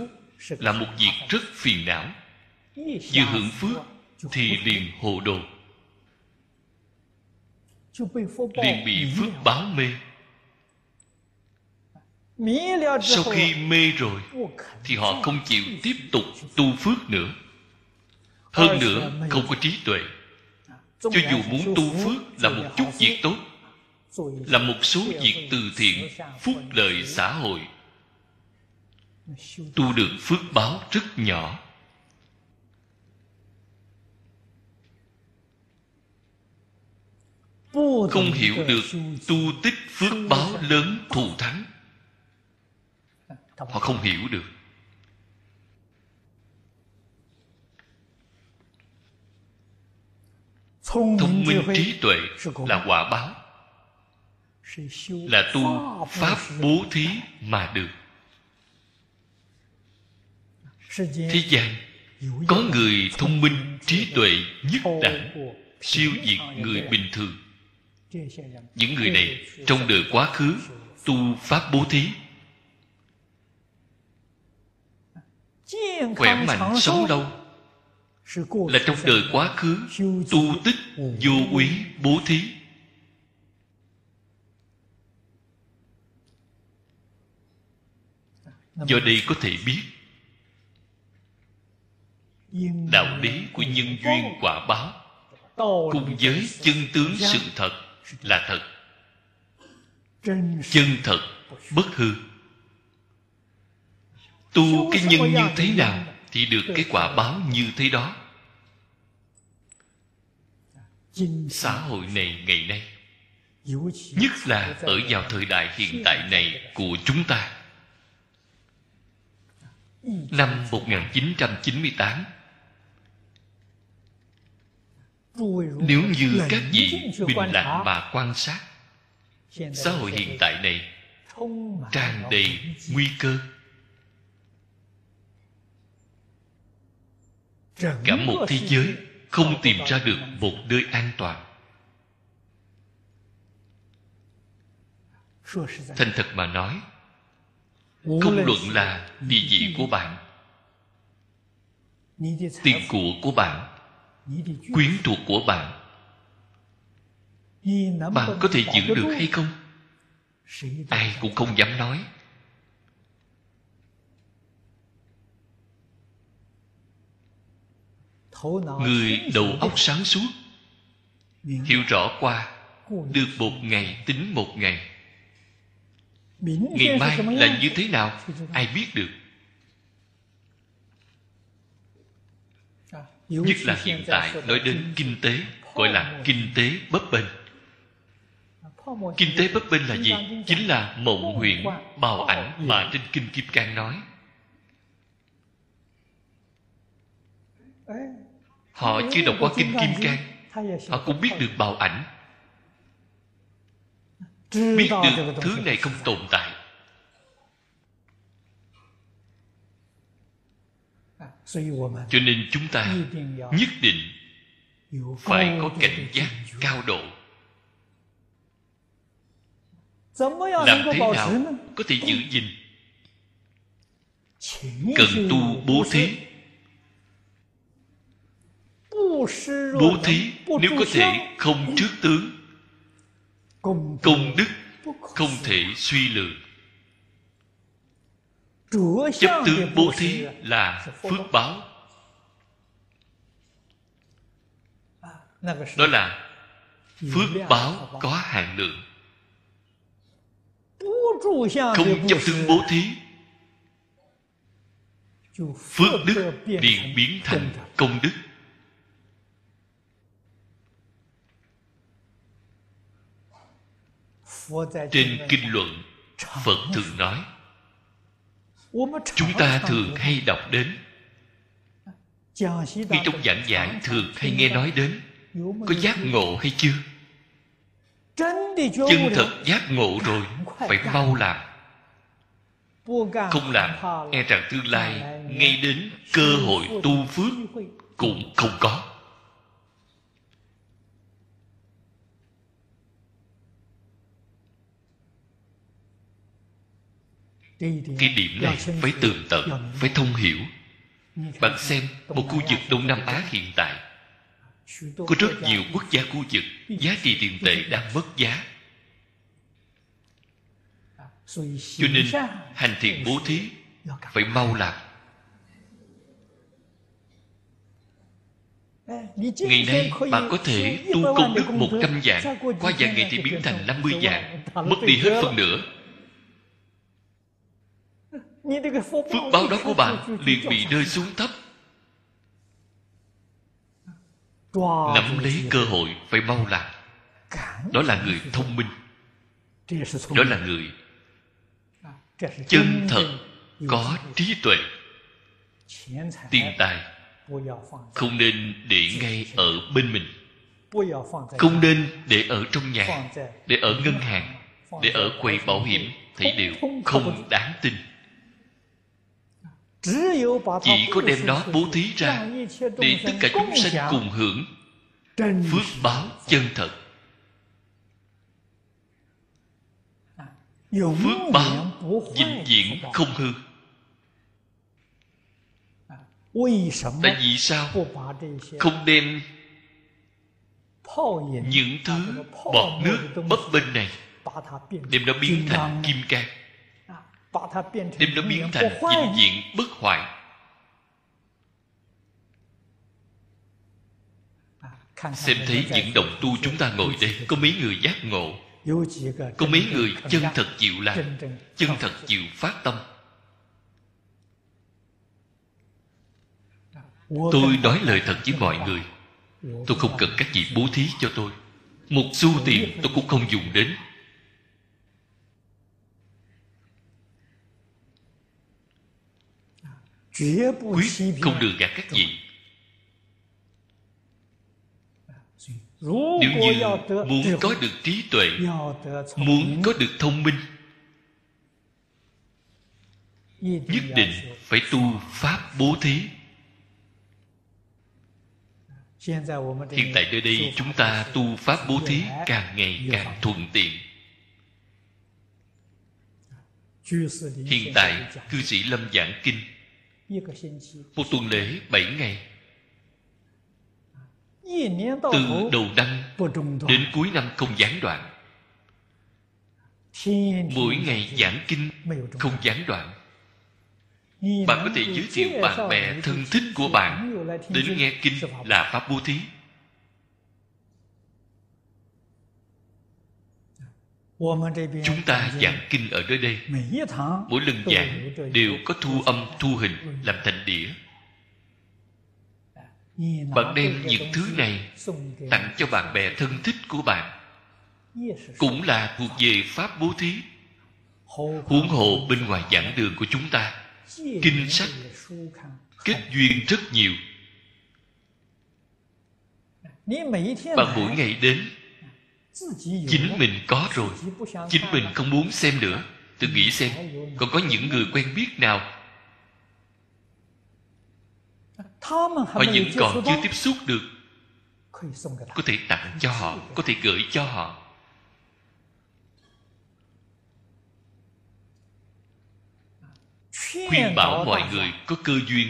B: là một việc rất phiền não. Vừa hưởng phước thì liền hồ đồ. Liền bị phước báo mê. Sau khi mê rồi thì họ không chịu tiếp tục tu phước nữa hơn nữa, không có trí tuệ. Cho dù muốn tu phước là một chút việc tốt, là một số việc từ thiện, phúc lợi xã hội. Tu được phước báo rất nhỏ. Không hiểu được tu tích phước báo lớn thù thắng. Họ không hiểu được. Thông minh trí tuệ là quả báo. Là tu pháp bố thí mà được. Thế gian có người thông minh trí tuệ nhất đẳng siêu diệt người bình thường. Những người này trong đời quá khứ tu pháp bố thí. khỏe mạnh sống lâu là trong đời quá khứ tu tích vô úy bố thí. Do đây có thể biết đạo lý của nhân duyên quả báo cùng với chân tướng sự thật là thật. Chân thật bất hư. Tu cái nhân như thế nào thì được cái quả báo như thế đó. Xã hội này ngày nay nhất là ở vào thời đại hiện tại này của chúng ta. Năm 1998 nếu như các vị bình lặng mà quan sát xã hội hiện tại này tràn đầy nguy cơ cả một thế giới không tìm ra được một nơi an toàn. Thành thật mà nói không luận là địa vị của bạn tiền của của bạn quyến thuộc của bạn bạn có thể giữ được hay không? Ai cũng không dám nói người đầu óc sáng suốt, hiểu rõ qua, được một ngày tính một ngày. Ngày mai là như thế nào, ai biết được. Nhất là hiện tại nói đến kinh tế, gọi là kinh tế bấp bênh. Kinh tế bấp bênh là gì? Chính là mộng huyện bào ảnh mà trên kinh kim cang nói họ chưa đọc qua kinh kim cang. Họ cũng biết được bào ảnh. Biết được thứ này không tồn tại. Cho nên chúng ta nhất định phải có cảnh giác cao độ. Làm thế nào có thể giữ gìn? Cần tu bố thí bố thí, nếu có thể không trước tướng, công đức không thể suy lượng chấp tướng bố thí là phước báo. Đó là phước báo có hạn lượng. Không chấp tướng bố thí, phước đức liền biến thành công đức. Trên kinh luận, phật thường nói, chúng ta thường hay đọc đến. Khi trong giảng giải thường hay nghe nói đến, có giác ngộ hay chưa? Chân thật giác ngộ rồi, phải mau làm. Không làm e rằng tương lai ngay đến cơ hội tu phước cũng không có. Cái điểm này phải tường tận phải thông hiểu. bạn xem một khu vực đông nam á hiện tại. Có rất nhiều quốc gia khu vực giá trị tiền tệ đang mất giá. Cho nên hành thiện bố thí phải mau làm. Ngày nay bạn có thể tu công đức một trăm dạng Qua vài ngày thì biến thành năm mươi dạng Mất đi hết phần nửa Phước báo đó của bạn liền bị rơi xuống thấp. Nắm lấy cơ hội phải mau làm Đó là người thông minh. Đó là người Chân thật Có trí tuệ. Tiền tài. Không nên để ngay ở bên mình. Không nên để ở trong nhà. Để ở ngân hàng. Để ở quầy bảo hiểm. Thấy đều không đáng tin chỉ có đem đó bố thí ra để tất cả chúng sanh cùng hưởng phước báo chân thật. Phước báo vĩnh viễn không hư. Tại vì sao? Không đem những thứ bọt nước bấp bên này, đem nó biến thành kim cang đem nó biến thành vĩnh viễn bất hoại. Xem thấy những đồng tu chúng ta ngồi đây có mấy người giác ngộ. Có mấy người chân thật chịu làm chân thật chịu phát tâm. Tôi nói lời thật với mọi người. Tôi không cần các vị bố thí cho tôi. Một xu tiền tôi cũng không dùng đến quyết không được gạt các vị。Nếu như muốn có được trí tuệ muốn có được thông minh nhất định phải tu pháp bố thí。hiện tại nơi đây chúng ta tu pháp bố thí càng ngày càng thuận tiện。hiện tại cư sĩ lâm giảng kinh một tuần lễ bảy ngày. Từ đầu năm đến cuối năm không gián đoạn. Mỗi ngày giảng kinh không gián đoạn. Bạn có thể giới thiệu bạn bè thân thích của bạn đến nghe kinh là pháp bố thí chúng ta giảng kinh ở nơi đây. Mỗi lần giảng đều có thu âm, thu hình làm thành đĩa. Bạn đem những thứ này tặng cho bạn bè thân thích của bạn. Cũng là thuộc về pháp bố thí. Huống hộ bên ngoài giảng đường của chúng ta, kinh sách, kết duyên rất nhiều. Bạn mỗi ngày đến chính mình có rồi. Chính mình không muốn xem nữa. Tự nghĩ xem, còn có những người quen biết nào? Họ vẫn còn chưa tiếp xúc được. Có thể tặng cho họ, có thể gửi cho họ. Khuyên bảo mọi người có cơ duyên.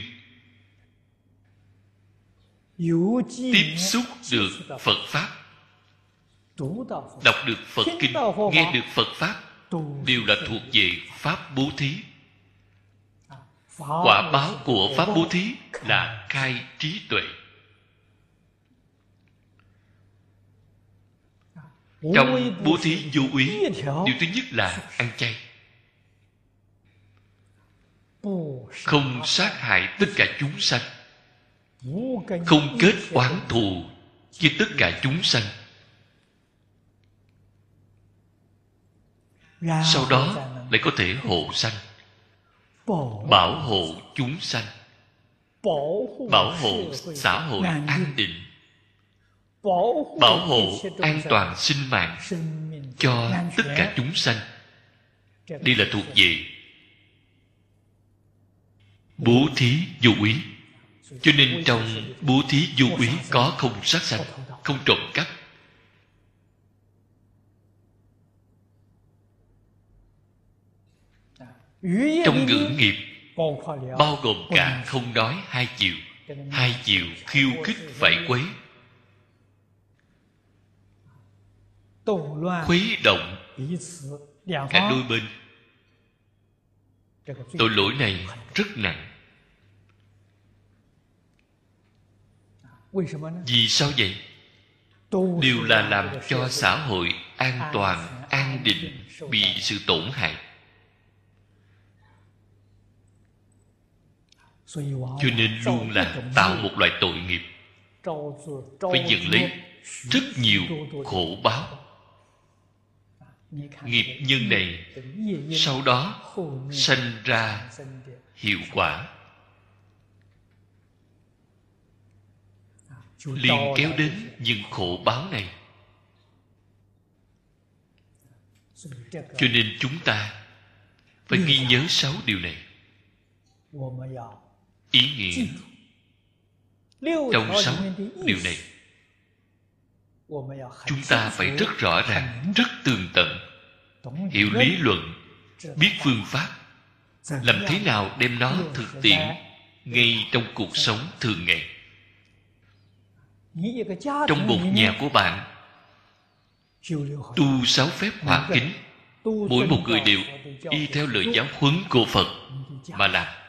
B: Tiếp xúc được phật pháp đọc được phật kinh nghe được phật pháp đều là thuộc về pháp bố thí. Quả báo của pháp bố thí là khai trí tuệ. Trong bố thí vô úy điều thứ nhất là ăn chay. Không sát hại tất cả chúng sanh. Không kết oán thù với tất cả chúng sanh sau đó lại có thể hộ sanh bảo hộ chúng sanh. Bảo hộ xã hội an định bảo hộ an toàn sinh mạng cho tất cả chúng sanh. Đây là thuộc về bố thí vô úy cho nên trong bố thí vô úy có không sát sanh không trộm cắp trong ngữ nghiệp bao gồm cả không nói hai chiều hai chiều khiêu khích phải quấy. Khuấy động cả đôi bên. Tội lỗi này rất nặng. Vì sao vậy? Đều là làm cho xã hội an toàn an định bị sự tổn hại cho nên luôn là tạo một loại tội nghiệp. Phải nhận lấy rất nhiều khổ báo. Nghiệp nhân này sau đó sanh ra hiệu quả. Liền kéo đến những khổ báo này. Cho nên chúng ta phải ghi nhớ sáu điều này ý nghĩa. Trong sáu điều này chúng ta phải rất rõ ràng rất tường tận hiểu lý luận biết phương pháp làm thế nào đem nó thực tiễn ngay trong cuộc sống thường ngày. Trong một nhà của bạn tu sáu phép hòa kính mỗi một người đều y theo lời giáo huấn của phật mà làm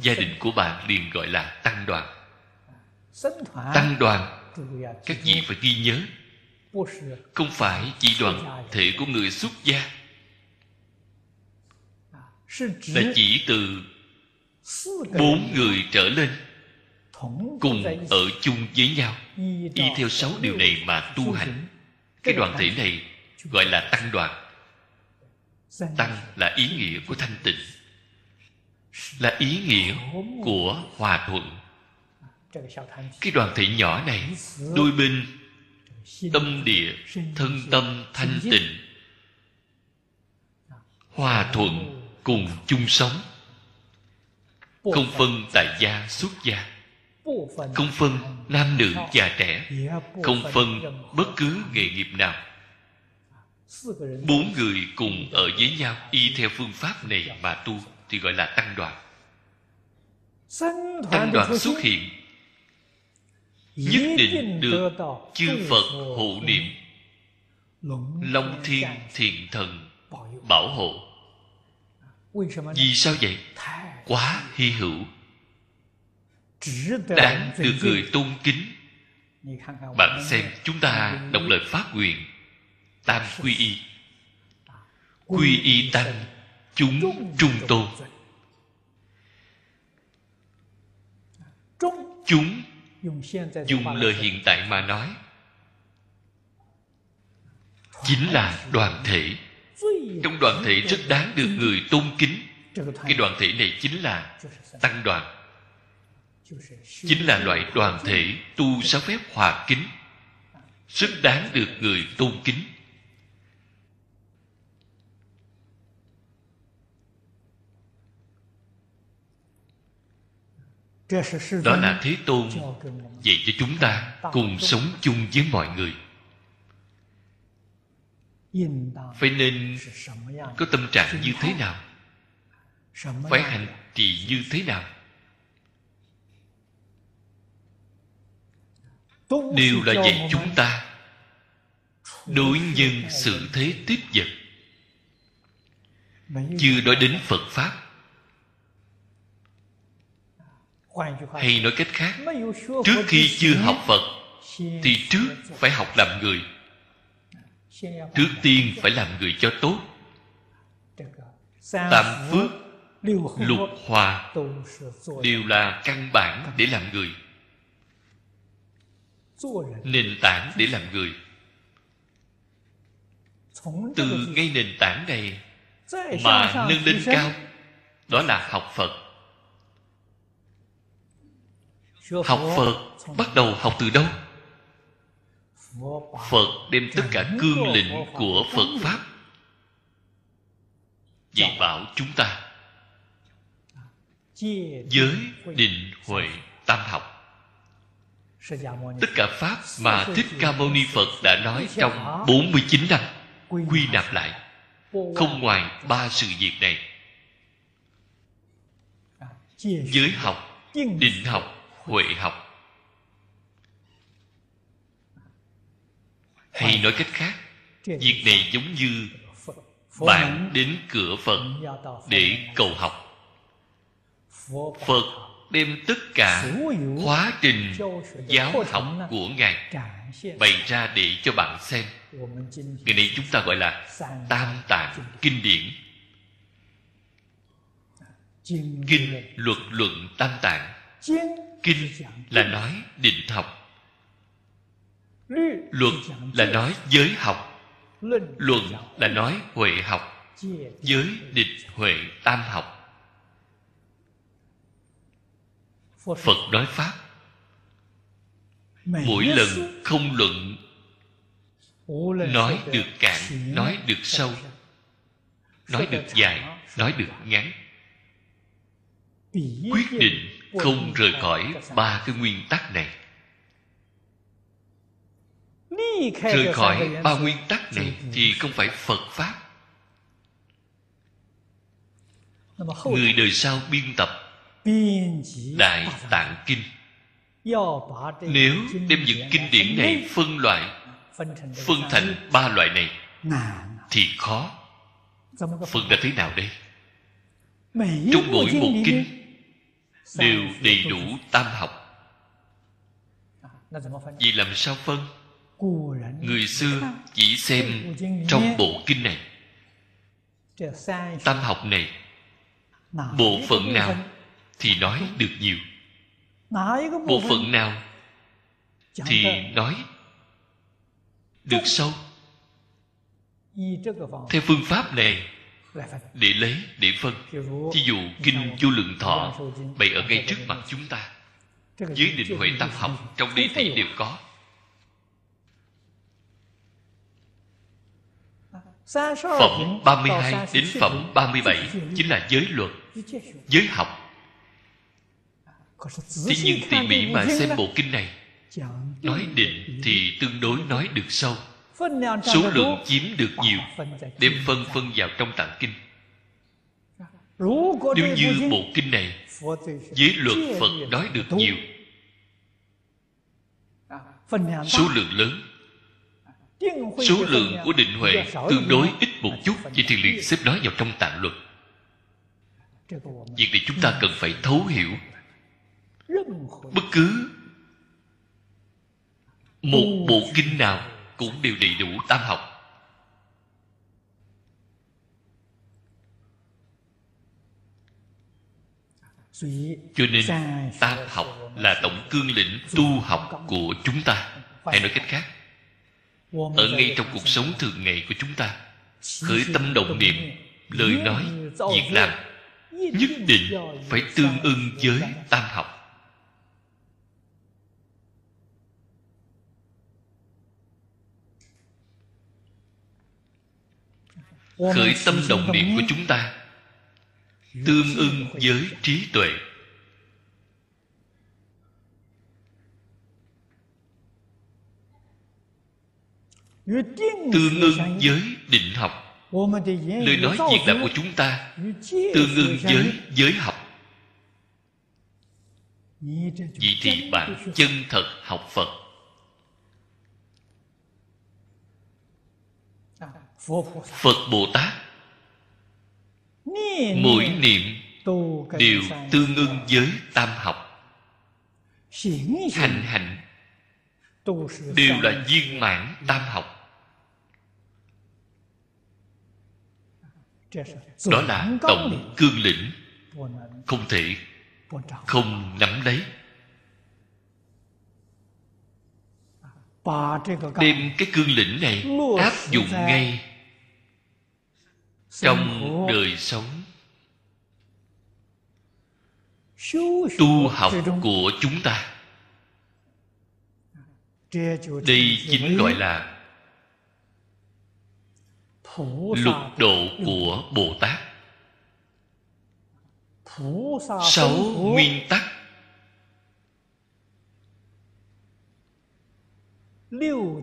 B: gia đình của bạn liền gọi là tăng đoàn. Tăng đoàn các vị phải ghi nhớ. Không phải chỉ đoàn thể của người xuất gia. Là chỉ từ bốn người trở lên cùng ở chung với nhau. Y theo sáu điều này mà tu hành. Cái đoàn thể này gọi là tăng đoàn. Tăng là ý nghĩa của thanh tịnh là ý nghĩa của hòa thuận. Cái đoàn thể nhỏ này, đôi bên tâm địa, thân tâm, thanh tịnh, hòa thuận cùng chung sống. Không phân tại gia xuất gia, không phân nam nữ già trẻ, không phân bất cứ nghề nghiệp nào. Bốn người cùng ở với nhau y theo phương pháp này mà tu thì gọi là tăng đoàn. Tăng đoàn xuất hiện nhất định được chư phật hộ niệm. Long thiên thiện thần bảo hộ. vì sao vậy? quá hy hữu. Đáng được người tôn kính. Bạn xem chúng ta đọc lời phát nguyện. Tam quy y. Quy y tăng chúng trung tôn chúng dùng lời hiện tại mà nói. Chính là đoàn thể. Trong đoàn thể rất đáng được người tôn kính. Cái đoàn thể này chính là tăng đoàn. Chính là loại đoàn thể tu sáu phép hòa kính. Rất đáng được người tôn kính. Đó là thế tôn dạy cho chúng ta cùng sống chung với mọi người. phải nên có tâm trạng như thế nào？phải hành trì như thế nào？đều là dạy chúng ta đối nhân sự thế tiếp vật。chưa nói đến phật pháp hay nói cách khác trước khi chưa học phật thì trước phải học làm người. Trước tiên phải làm người cho tốt. Tam phước lục hòa đều là căn bản để làm người. Nền tảng để làm người. Từ ngay nền tảng này mà nâng lên cao đó là học phật học phật bắt đầu học từ đâu? Phật đem tất cả cương lĩnh của phật pháp dạy bảo chúng ta giới định huệ tam học. Tất cả pháp mà thích ca mâu ni phật đã nói trong 49 năm quy nạp lại. Không ngoài ba sự việc này. Giới học định học huệ học. Hay nói cách khác, việc này giống như bạn đến cửa phật để cầu học. Phật đem tất cả quá trình giáo học của ngài bày ra để cho bạn xem. Ngày nay chúng ta gọi là tam tạng kinh điển. Kinh luật luận tam tạng kinh là nói định học. Luật là nói giới học. Luận là nói huệ học. Giới định huệ tam học. Phật nói pháp. Mỗi lần không luận, nói được cạn, nói được sâu, nói được dài, nói được ngắn. Quyết định không rời khỏi ba cái nguyên tắc này. Rời khỏi ba nguyên tắc này thì không phải phật pháp. Người đời sau biên tập đại tạng kinh. Nếu đem những kinh điển này phân loại phân thành ba loại này thì khó. Phân ra thế nào đây? Trong mỗi một kinh đều đầy đủ tam học. Vì làm sao phân? Người xưa chỉ xem trong bộ kinh này. Tam học này bộ phận nào thì nói được nhiều. Bộ phận nào thì nói được sâu. Theo phương pháp này để lấy, để phân thí dụ kinh vô lượng thọ bày ở ngay trước mặt chúng ta. Dưới định huệ tâm học Trong đi thị đều có. Phẩm 32 đến phẩm 37 Chính là giới luật, Giới học. Thế nhưng tỉ mỉ mà xem bộ kinh này, Nói định thì tương đối nói được sâu. Số lượng chiếm được nhiều. Đem phân phân vào trong tạng kinh. Nếu như bộ kinh này Giới luật Phật nói được nhiều. Số lượng lớn. Số lượng của định huệ Tương đối ít một chút Vậy thì liền xếp nói vào trong tạng luật. Việc này chúng ta cần phải thấu hiểu. Bất cứ Một bộ kinh nào cũng đều đầy đủ tam học. Cho nên tam học là tổng cương lĩnh tu học của chúng ta. Hay nói cách khác Ở ngay trong cuộc sống thường ngày của chúng ta Khởi tâm động niệm Lời nói, việc làm Nhất định phải tương ưng với tam học. Khởi tâm động niệm của chúng ta. Tương ưng với trí tuệ. Tương ưng với định học. Lời nói việc làm của chúng ta Tương ưng với giới học. Vậy thì bạn chân thật học Phật Phật Bồ Tát. Mỗi niệm đều tương ưng với tam học. Hành hạnh Đều là viên mãn tam học. Đó là tổng cương lĩnh. Không thể không nắm lấy. Đem cái cương lĩnh này áp dụng ngay trong đời sống tu học của chúng ta. Đây chính gọi là lục độ của bồ tát. Sáu nguyên tắc.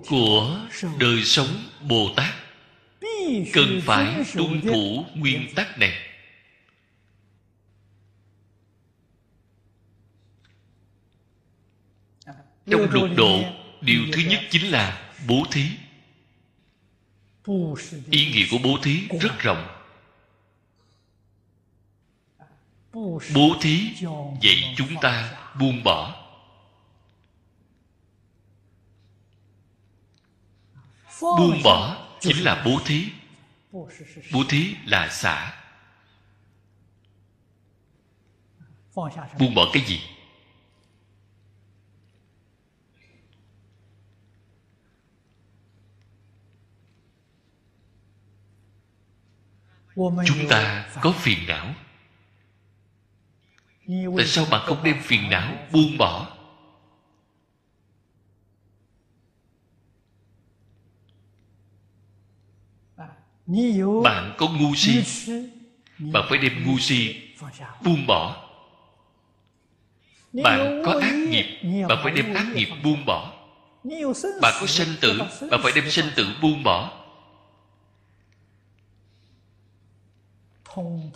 B: Của đời sống bồ tát cần phải tuân thủ nguyên tắc này. Trong lục độ, điều thứ nhất chính là bố thí. Ý nghĩa của bố thí rất rộng. Bố thí dạy chúng ta buông bỏ. Buông bỏ chính là bố thí. Bố thí là xả. Buông bỏ cái gì? Chúng ta có phiền não. Tại sao bạn không đem phiền não buông bỏ? Bạn có ngu si. bạn phải đem ngu si buông bỏ. Bạn có ác nghiệp bạn phải đem ác nghiệp buông bỏ. Bạn có sanh tử bạn phải đem sanh tử. buông bỏ.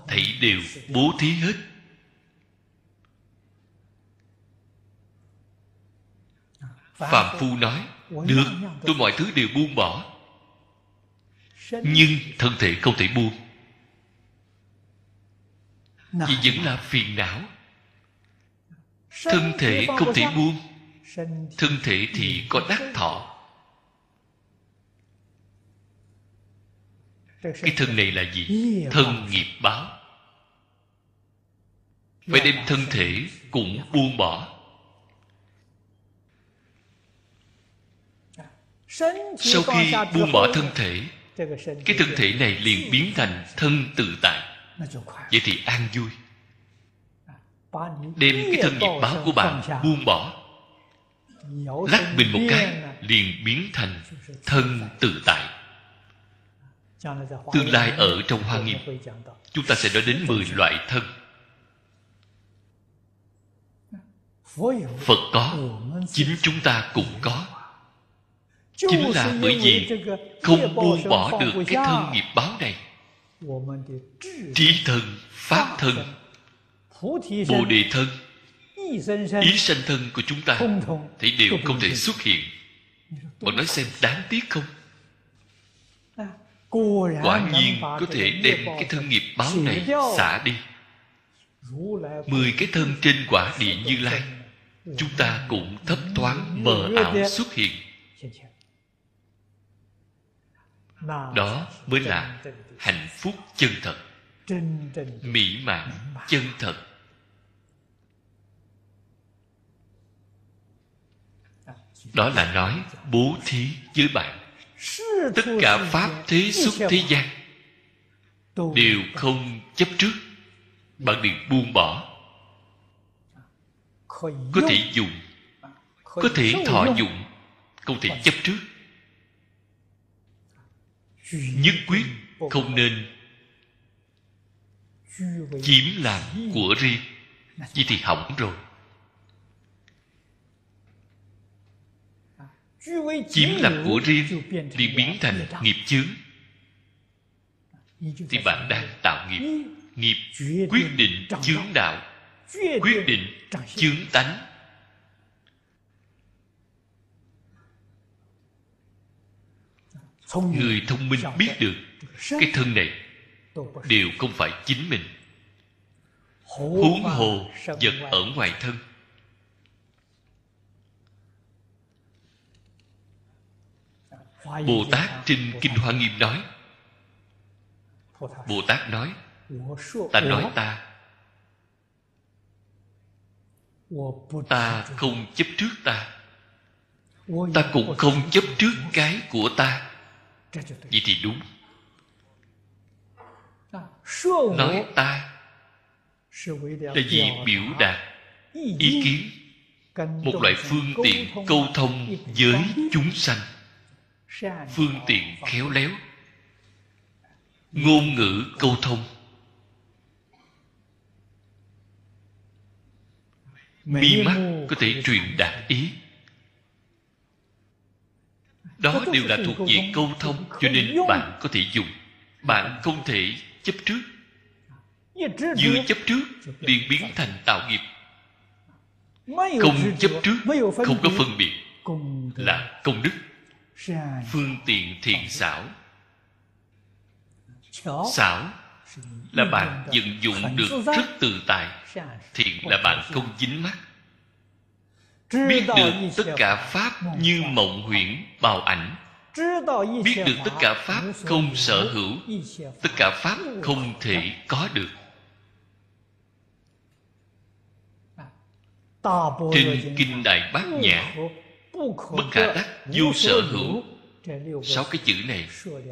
B: Thảy đều bố thí hết. Phạm phu nói được tôi mọi thứ đều buông bỏ nhưng thân thể không thể buông vì vẫn là phiền não. Thân thể không thể buông thân thể thì có đắc thọ. Cái thân này là gì? Thân nghiệp báo. Phải đem thân thể cũng buông bỏ. Sau khi buông bỏ thân thể cái thân thể này liền biến thành thân tự tại。vậy thì an vui đem cái thân nghiệp báo của bạn buông bỏ。lắc mình một cái liền biến thành thân tự tại。tương lai ở trong hoa nghiêm。chúng ta sẽ nói đến 10 loại thân。phật có chính chúng ta cũng có chính là bởi vì không buông bỏ được cái thân nghiệp báo này. Trí thân pháp thân bồ đề thân ý sanh thân của chúng ta thì đều không thể xuất hiện. Bạn nói xem đáng tiếc không? Quả nhiên có thể đem cái thân nghiệp báo này xả đi. Mười cái thân trên quả địa như lai chúng ta cũng thấp thoáng mờ ảo xuất hiện đó mới là hạnh phúc chân thật. Mỹ mãn chân thật. Đó là nói bố thí với bạn. Tất cả pháp thế xuất thế gian đều không chấp trước. Bạn đừng buông bỏ. Có thể dùng có thể thọ dụng không thể chấp trước nhất quyết không nên chiếm làm của riêng. Vậy thì hỏng rồi. Chiếm làm của riêng liền biến thành nghiệp chướng. Thì bạn đang tạo nghiệp. Nghiệp quyết định chướng đạo, quyết định chướng tánh. Người thông minh biết được cái thân này đều không phải chính mình. Huống hồ vật ở ngoài thân. Bồ tát trên kinh hoa nghiêm nói bồ tát. Nói ta nói ta ta không chấp trước ta. Ta cũng không chấp trước cái của ta vậy thì đúng. Nói ta là vì biểu đạt ý kiến. một loại phương tiện câu thông với chúng sanh. Phương tiện khéo léo. Ngôn ngữ câu thông. Mi mắt có thể truyền đạt ý đó đều là thuộc về câu thông cho nên bạn có thể dùng. Bạn không thể chấp trước. Vừa chấp trước liền biến thành tạo nghiệp. Không chấp trước không có phân biệt là công đức. phương tiện thiện xảo. Xảo là bạn vận dụng được rất tự tại thiện là bạn không dính mắt biết được tất cả pháp như mộng huyễn bào ảnh. Biết được tất cả pháp không sở hữu. Tất cả pháp không thể có được. Trên kinh đại bát nhã bất khả đắc vô sở hữu sáu cái chữ này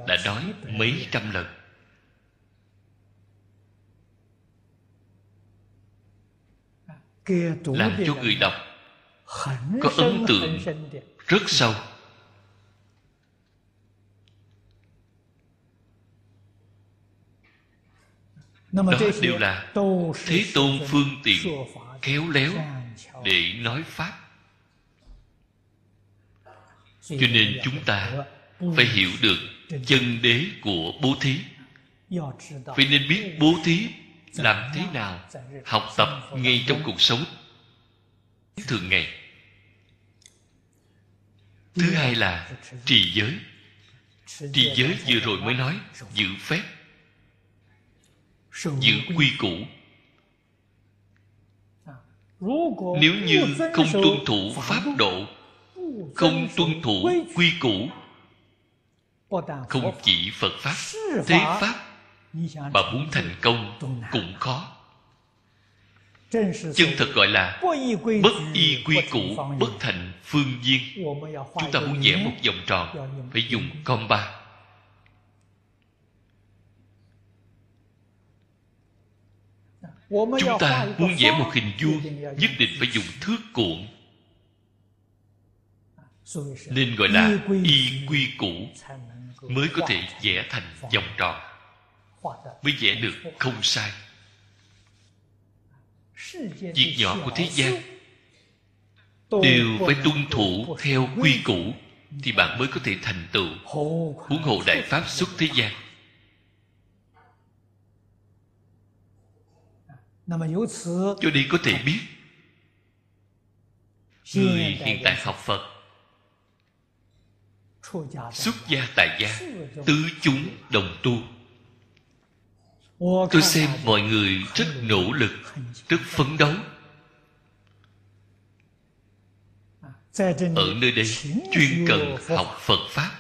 B: đã nói mấy trăm lần. Làm cho người đọc có ấn tượng rất sâu. Đó đều là thế tôn phương tiện khéo léo để nói pháp. Cho nên chúng ta phải hiểu được chân đế của bố thí. Phải nên biết bố thí làm thế nào học tập ngay trong cuộc sống. Thường ngày thứ hai là trì giới. Trì giới vừa rồi mới nói, giữ phép, giữ quy củ. Nếu như không tuân thủ pháp độ, không tuân thủ quy củ, không chỉ phật pháp, thế pháp mà muốn thành công cũng khó chân thật gọi là bất y quy củ bất thành phương duyên。chúng ta muốn vẽ một vòng tròn phải dùng ba chúng ta muốn vẽ một hình vuông nhất định phải dùng thước cuộn。nên gọi là y quy củ mới có thể vẽ thành vòng tròn。mới vẽ được không sai việc nhỏ của thế gian đều phải tuân thủ theo quy củ thì bạn mới có thể thành tựu huống hộ đại pháp xuất thế gian. Cho đi có thể biết người hiện tại học phật xuất gia tại gia tứ chúng đồng tu tôi xem mọi người rất nỗ lực, rất phấn đấu. Ở nơi đây chuyên cần học phật pháp.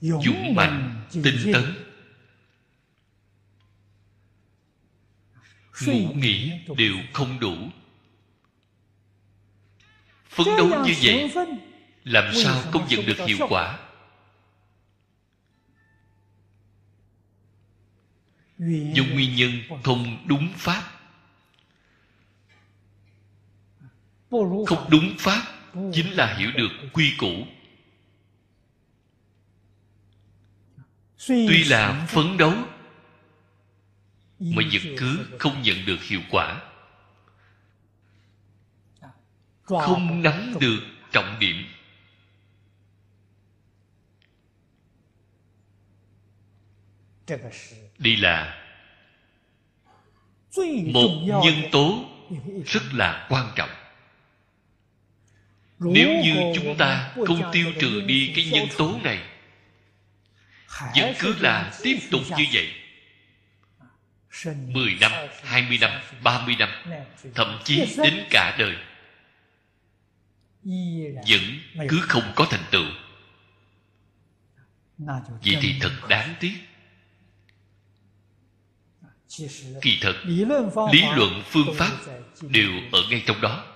B: Dũng mạnh tinh tấn. Ngủ nghỉ đều không đủ. Phấn đấu như vậy làm sao không nhận được hiệu quả? Do nguyên nhân không đúng pháp. Không đúng pháp chính là hiểu được quy củ. Tuy là phấn đấu mà vẫn cứ không nhận được hiệu quả. Không nắm được trọng điểm đây là một nhân tố rất là quan trọng. Nếu như chúng ta không tiêu trừ đi cái nhân tố này vẫn cứ là tiếp tục như vậy. 10 năm, 20 năm, 30 năm Thậm chí đến cả đời Vẫn cứ không có thành tựu. Vậy thì thật đáng tiếc Kỳ thật Lý luận, phương pháp Đều ở ngay trong đó.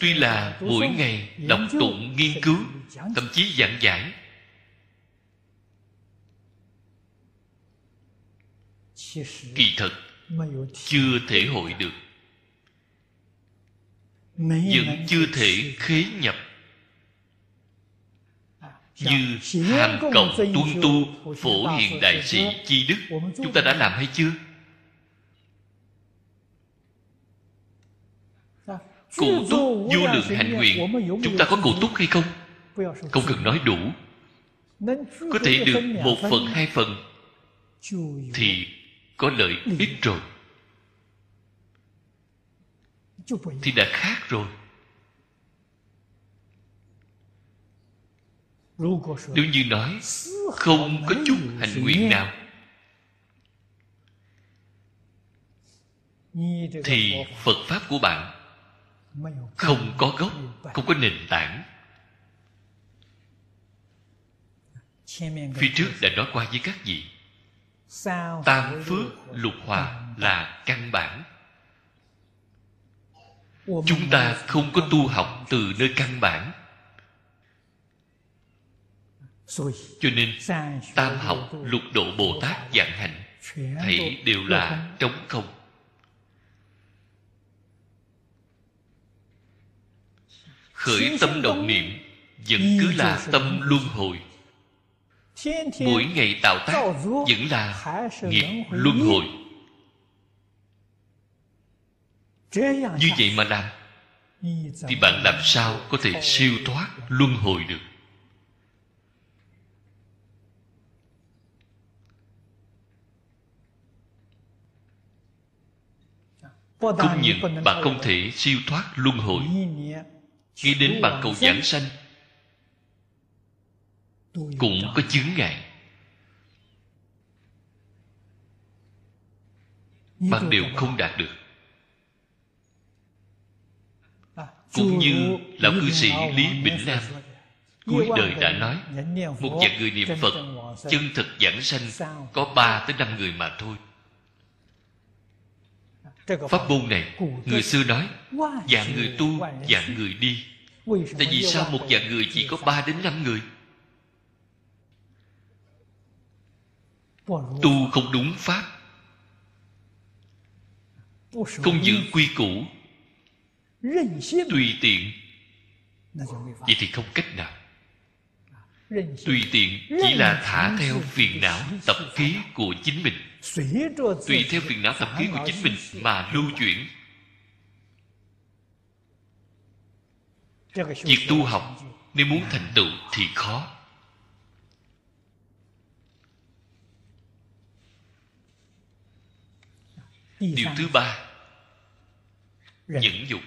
B: Tuy là mỗi ngày đọc tụng, nghiên cứu, Thậm chí giảng giải, kỳ thật chưa thể hội được. Vẫn chưa thể khế nhập như hàm cộng tuân tu, phổ hiền đại sĩ chi đức, chúng ta đã làm hay chưa? Cụ túc vô lượng hạnh nguyện, chúng ta có cụ túc hay không? Không cần nói đủ. Có thể được một phần, hai phần thì có lợi ích rồi. Thì đã khác rồi. Nếu như nói không có chút hành nguyện nào thì phật pháp của bạn không có gốc không có nền tảng。phía trước đã nói qua với các vị tam phước lục hòa là căn bản。chúng ta không có tu học từ nơi căn bản cho nên tam học lục độ bồ tát dạng hạnh thảy đều là trống không? Khởi tâm động niệm vẫn cứ là tâm luân hồi. Mỗi ngày tạo tác vẫn là nghiệp luân hồi. Như vậy mà làm thì bạn làm sao có thể siêu thoát luân hồi được không những bạn không thể siêu thoát luân hồi. nghĩ đến bạn cầu giảng sanh cũng có chướng ngại. Bạn đều không đạt được. Cũng như lão cư sĩ lý bỉnh nam cuối đời đã nói một vạn người niệm phật chân thực giảng sanh có ba tới năm người mà thôi Pháp môn này Người xưa nói Dạng người tu, dạng người đi. Tại vì sao một dạng người chỉ có 3 đến 5 người? Tu không đúng pháp Không giữ quy củ Tùy tiện. Vậy thì không cách nào. Tùy tiện chỉ là thả theo phiền não tập khí của chính mình tùy theo phiền não tập khí của chính mình mà lưu chuyển. Việc tu học nếu muốn thành tựu thì khó. Điều thứ ba. Nhẫn dục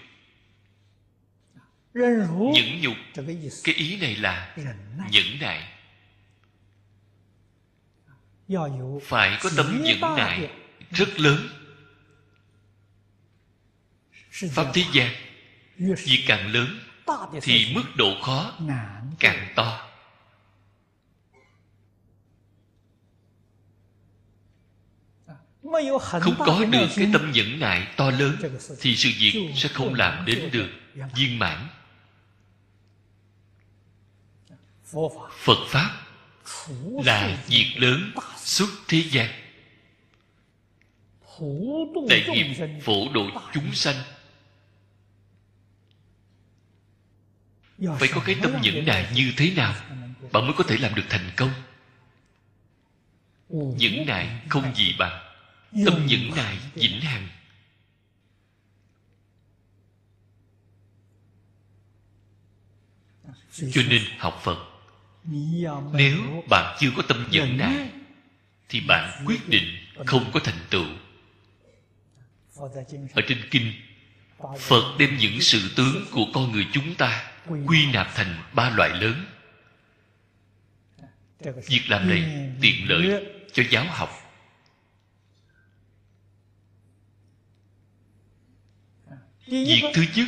B: nhẫn nhục. cái ý này là nhẫn nại phải có tâm nhẫn nại rất lớn. Pháp thế gian việc càng lớn thì mức độ khó càng to. Không có được cái tâm nhẫn nại to lớn thì sự việc sẽ không làm đến được viên mãn. Phật pháp là việc lớn suốt thế gian. Đại nghiệp phổ độ chúng sanh. Phải có cái tâm nhẫn nại như thế nào bạn mới có thể làm được thành công? Nhẫn nại không gì bằng. Tâm nhẫn nại vĩnh hằng. cho nên học phật nếu bạn chưa có tâm nhẫn nại thì bạn quyết định không có thành tựu. Ở trên kinh phật đem những sự tướng của con người chúng ta quy nạp thành ba loại lớn. Việc làm này tiện lợi cho giáo học. Việc thứ nhất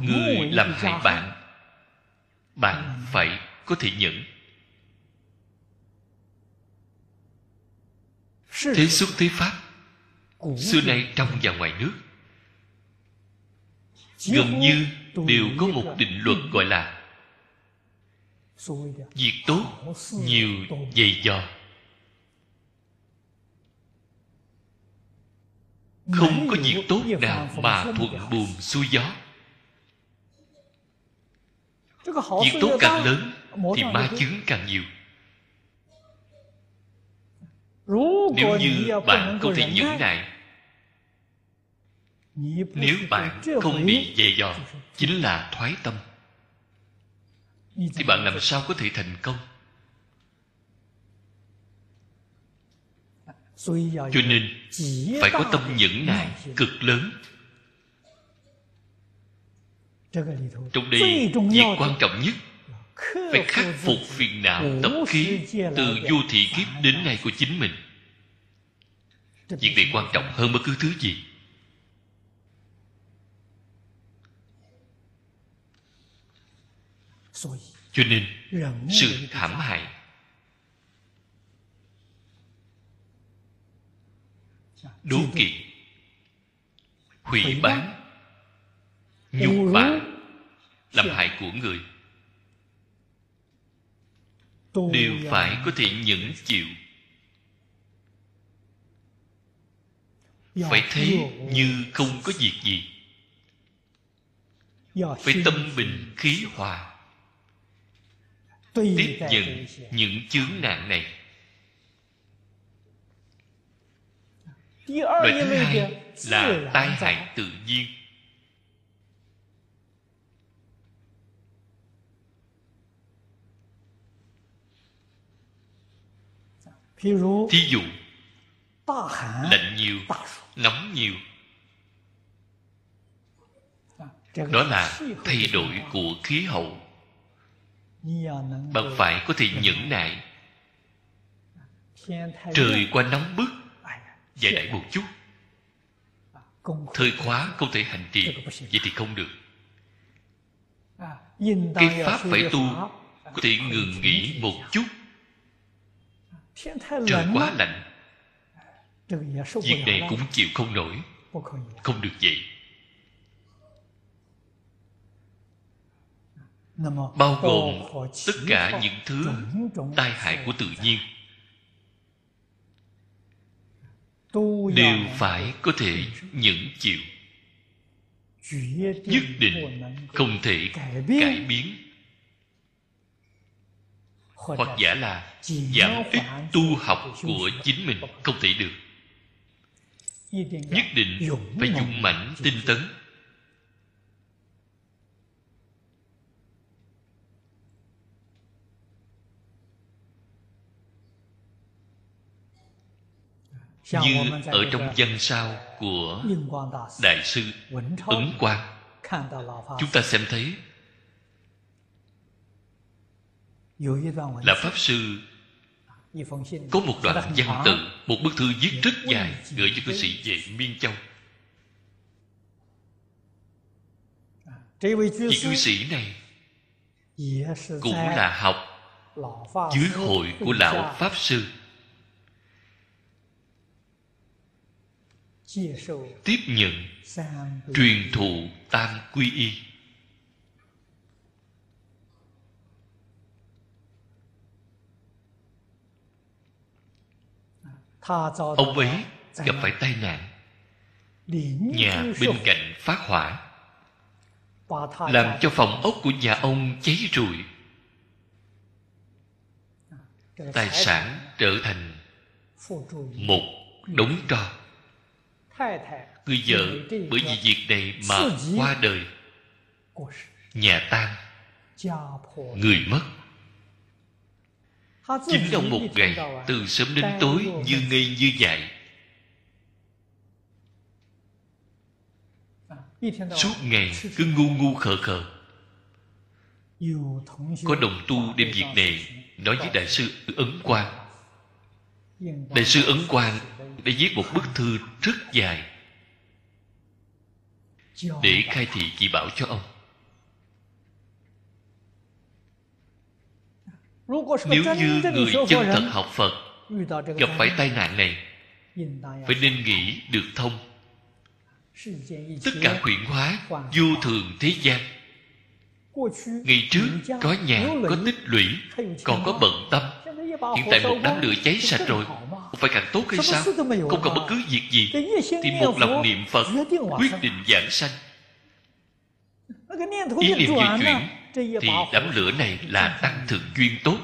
B: người làm hại bạn bạn phải có thể nhẫn. Thế xuất thế pháp xưa nay trong và ngoài nước, gần như đều có một định luật gọi là việc tốt nhiều dày dò. Không có việc tốt nào mà thuận buồm xuôi gió. Việc tốt càng lớn thì ma chứng càng nhiều. Nếu như bạn không thể nhẫn nại nếu bạn không bị dè dò chính là thoái tâm. Thì bạn làm sao có thể thành công? Cho nên phải có tâm nhẫn nại cực lớn. Trong đây việc quan trọng nhất phải khắc phục phiền não tập khí từ vô thị kiếp đến nay của chính mình. Việc này quan trọng hơn bất cứ thứ gì. Cho nên sự hãm hại đố kỵ hủy bán nhục bạ làm hại của người đều phải có thể nhẫn chịu. Phải thấy như không có việc gì. Phải tâm bình khí hòa. Tiếp nhận những chướng nạn này. Loại thứ hai là tai hại tự nhiên thí dụ lạnh nhiều。nóng nhiều đó là thay đổi của khí hậu bạn phải có thể nhẫn nại trời qua nóng bức dài đẩy một chút thời khóa không thể hành trì vậy thì không được。cái pháp phải tu có thể ngừng nghỉ một chút trời quá lạnh. Việc này cũng chịu không nổi. không được vậy. Bao gồm tất cả những thứ tai hại của tự nhiên. Đều phải có thể nhẫn chịu. Nhất định không thể cải biến hoặc giả là giảm ít tu học của chính mình không thể được. Nhất định phải dũng mãnh tinh tấn. Như ở trong văn sao của đại sư ấn quang. Chúng ta xem thấy là pháp sư có một đoạn văn tự một bức thư viết rất dài gửi cho cư sĩ về miên châu. Vị cư sĩ này cũng là học dưới hội của lão pháp sư. Tiếp nhận truyền thụ tam quy y ông ấy gặp phải tai nạn. Nhà bên cạnh phát hỏa. Làm cho phòng ốc của nhà ông cháy rụi. Tài sản trở thành một đống tro. Người vợ bởi vì việc này mà qua đời. nhà tan. người mất chính trong một ngày từ sớm đến tối như ngây như dại. Suốt ngày cứ ngu ngu khờ khờ. Có đồng tu đem việc này nói với đại sư ấn quang. Đại sư ấn quang đã viết một bức thư rất dài để khai thị chỉ bảo cho ông nếu như người chân thật học phật gặp phải tai nạn này phải nên nghĩ được thông。tất cả huyện hóa vô thường thế gian ngày trước có nhà có tích lũy còn có bận tâm。hiện tại một đám lửa cháy sạch rồi phải càng tốt hay sao không còn bất cứ việc gì thì một lòng niệm phật quyết định giảng sanh ý niệm di chuyển thì đám lửa này là tăng thượng duyên tốt.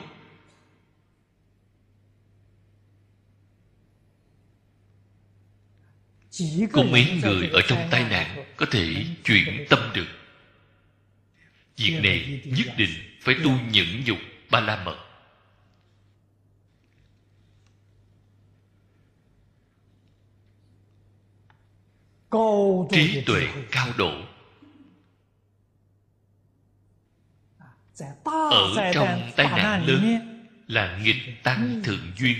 B: Có mấy người ở trong tai nạn có thể chuyển tâm được. Việc này nhất định phải tu nhẫn nhục ba la mật trí tuệ cao độ ở trong tai nạn lớn là nghịch tăng thượng duyên.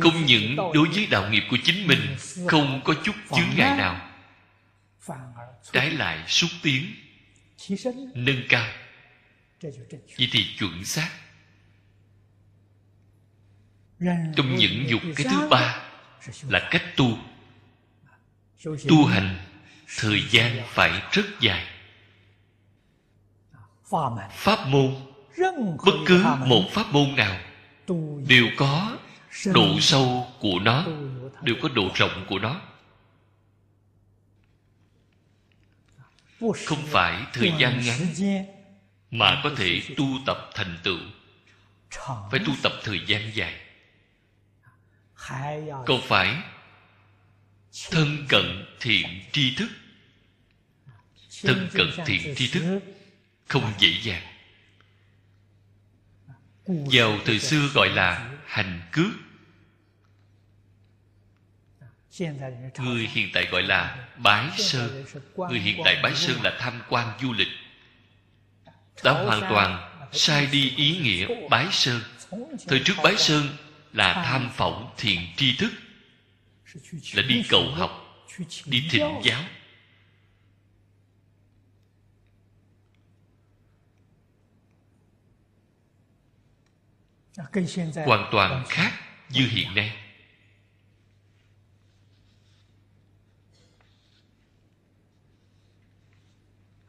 B: Không những đối với đạo nghiệp của chính mình không có chút chướng ngại nào. Trái lại xúc tiến nâng cao. Vậy thì chuẩn xác. Trong những dục cái thứ ba là cách tu. Tu hành thời gian phải rất dài pháp môn. Bất cứ một pháp môn nào đều có độ sâu của nó đều có độ rộng của nó. Không phải thời gian ngắn mà có thể tu tập thành tựu. Phải tu tập thời gian dài. Còn phải thân cận thiện tri thức? Thân cận thiện tri thức không dễ dàng. Vào thời xưa gọi là hành cước. Người hiện tại gọi là bái sơn. người hiện tại bái sơn là tham quan du lịch. Đã hoàn toàn sai đi ý nghĩa bái sơn. Thời trước bái sơn là tham phỏng thiện tri thức là đi cầu học đi thỉnh giáo hoàn toàn khác như hiện nay.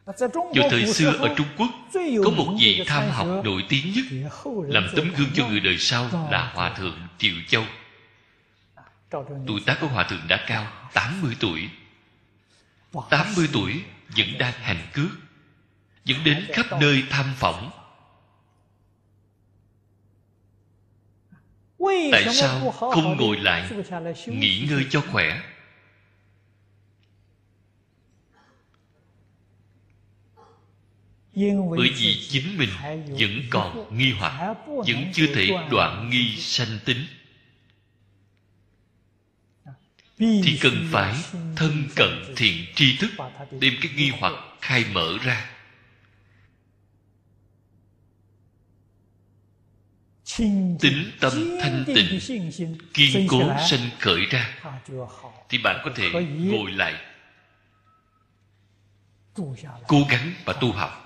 B: Vào thời xưa ở trung quốc có một vị tham học nổi tiếng nhất làm tấm gương cho người đời sau là hòa thượng triệu châu. Tuổi tác của Hòa Thượng đã cao 80 tuổi. 80 tuổi vẫn đang hành cước Vẫn đến khắp nơi thăm phỏng Tại sao không ngồi lại Nghỉ ngơi cho khỏe? Bởi vì chính mình vẫn còn nghi hoặc Vẫn chưa thể đoạn nghi sanh tính. Thì cần phải thân cận thiện tri thức Đem cái nghi hoặc khai mở ra tính tâm thanh tịnh kiên cố sanh khởi ra. Thì bạn có thể ngồi lại cố gắng và tu học.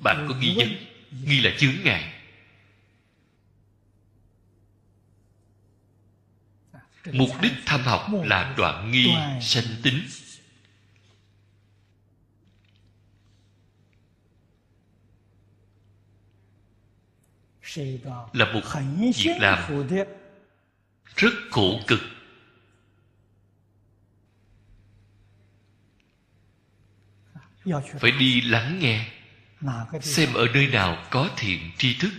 B: Bạn có nghi vấn nghi là chướng ngại. Mục đích tham học là đoạn nghi sanh tính là một việc làm rất khổ cực. Phải đi lắng nghe xem ở nơi nào có thiện tri thức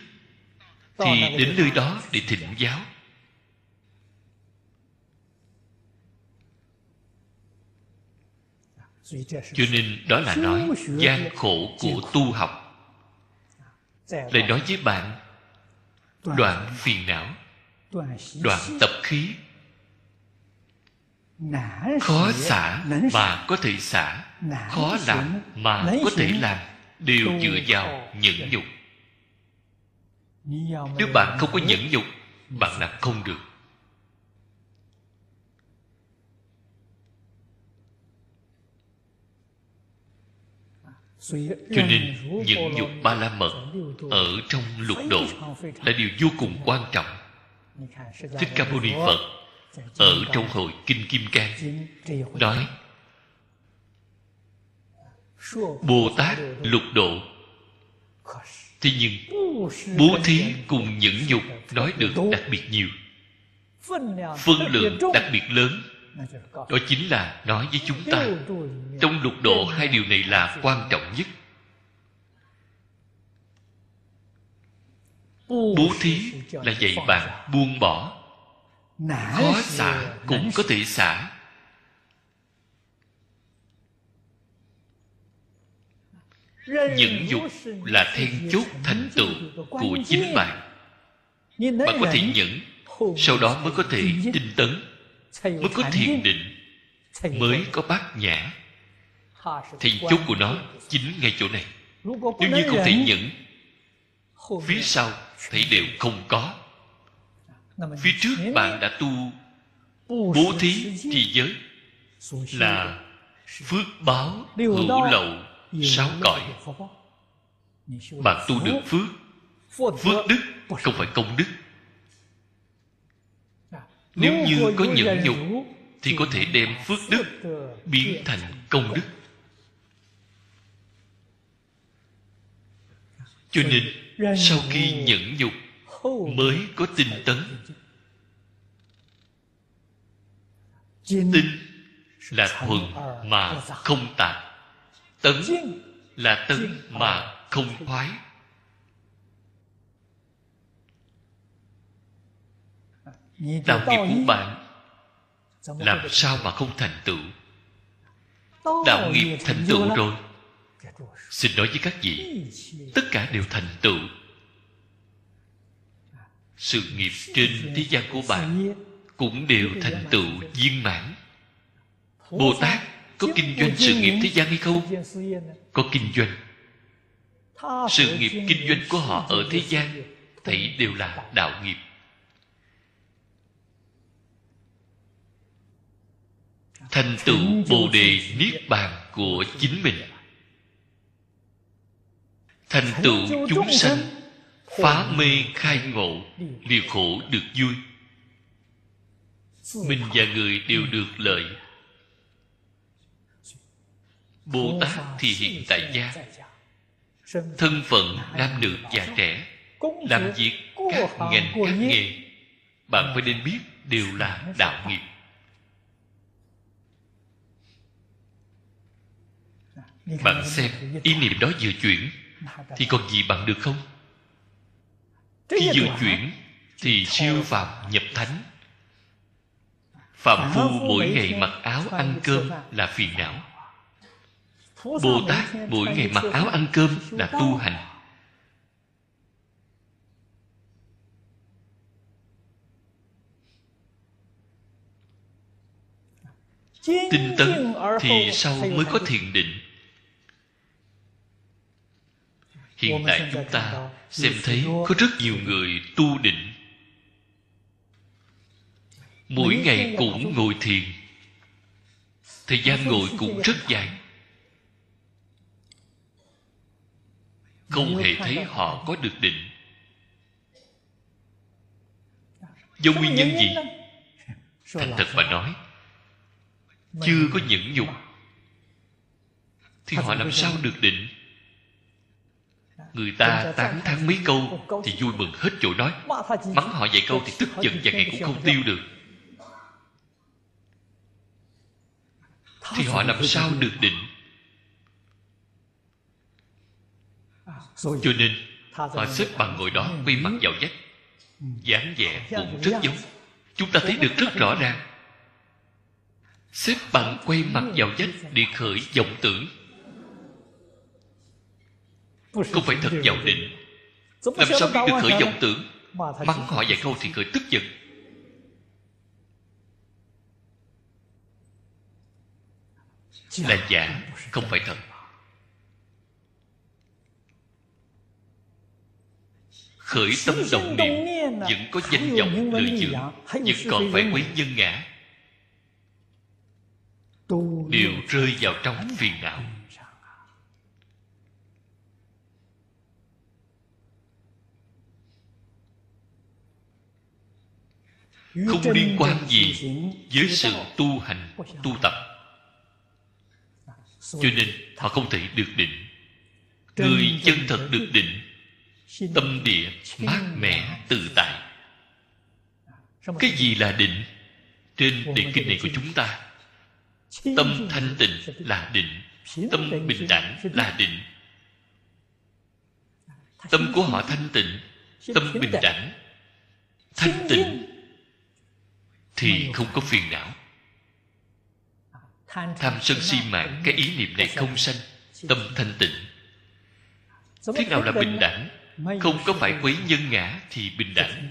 B: thì đến nơi đó để thỉnh giáo. Cho nên đó là nói gian khổ của tu học. Lại nói với bạn đoạn phiền não đoạn tập khí. Khó xả mà có thể xả khó làm mà có thể làm đều dựa vào nhẫn nhục. Nếu bạn không có nhẫn nhục bạn làm không được cho nên nhẫn nhục ba la mật ở trong lục độ là điều vô cùng quan trọng. Thích ca mâu ni phật ở trong hội kinh kim cang nói bồ tát lục độ. Thế nhưng bố thí cùng nhẫn nhục nói được đặc biệt nhiều. Phân lượng đặc biệt lớn đó chính là nói với chúng ta trong lục độ hai điều này là quan trọng nhất. Bố thí là dạy bạn buông bỏ. Khó xả cũng có thể xả. Nhẫn dục là then chốt thành tựu của chính bạn. Bạn có thể nhẫn sau đó mới có thể tinh tấn mới có thiền định mới có bát nhã. Thì chốt của nó chính ngay chỗ này. Nếu như không thể nhẫn phía sau thấy đều không có. Phía trước bạn đã tu bố thí trì giới là phước báo hữu lậu sáu cõi. bạn tu được phước phước đức không phải công đức nếu như có nhẫn nhục thì có thể đem phước đức biến thành công đức. Cho nên sau khi nhẫn nhục mới có tinh tấn. tinh là thuần mà không tạp tấn là tấn mà không thoái đạo nghiệp của bạn làm sao mà không thành tựu? Đạo nghiệp thành tựu rồi. Xin nói với các vị tất cả đều thành tựu. Sự nghiệp trên thế gian của bạn cũng đều thành tựu viên mãn. Bồ tát có kinh doanh sự nghiệp thế gian hay không? có kinh doanh. Sự nghiệp kinh doanh của họ ở thế gian thấy đều là đạo nghiệp thành tựu bồ đề niết bàn của chính mình. Thành tựu chúng sanh, phá mê khai ngộ, liều khổ được vui. Mình và người đều được lợi. Bồ tát thì hiện tại gia. Thân phận nam nữ già trẻ, làm việc các ngành, các nghề. Bạn phải nên biết đều là đạo nghiệp. Bạn xem ý niệm đó vừa chuyển thì còn gì bằng được không? Khi vừa chuyển thì siêu phạm nhập thánh. Phạm phu mỗi ngày mặc áo ăn cơm là phiền não. Bồ tát mỗi ngày mặc áo ăn cơm là tu hành. Tinh tấn thì sau mới có thiền định hiện tại chúng ta xem thấy có rất nhiều người tu định. Mỗi ngày cũng ngồi thiền. Thời gian ngồi cũng rất dài. Không hề thấy họ có được định. Do nguyên nhân gì thành thật mà nói chưa có nhẫn nhục thì họ làm sao được định người ta tán thán mấy câu thì vui mừng hết chỗ nói. Mắng họ vài câu thì tức giận vài ngày cũng không tiêu được. Thì họ làm sao được định? Cho nên họ xếp bằng ngồi đó quay mặt vào vách dáng vẻ cũng rất giống. chúng ta thấy được rất rõ ràng. Xếp bằng quay mặt vào vách để khởi vọng tưởng không phải thật vào định. Làm sao biết được khởi vọng tưởng? Mắng họ vài câu thì khởi tức giận. Là giả không phải thật. khởi tâm động niệm vẫn có danh vọng lợi dưỡng vẫn còn phải quấy nhân ngã. Đều rơi vào trong phiền não không liên quan gì với sự tu hành tu tập. Cho nên họ không thể được định. Người chân thật được định tâm địa mát mẻ tự tại. Cái gì là định? trên đề kinh này của chúng ta tâm thanh tịnh là định. tâm bình đẳng là định. Tâm của họ thanh tịnh tâm bình đẳng. thanh tịnh thì không có phiền não. Tham sân si mạng cái ý niệm này không sanh, tâm thanh tịnh. Thế nào là bình đẳng? Không có phải quấy nhân ngã thì bình đẳng.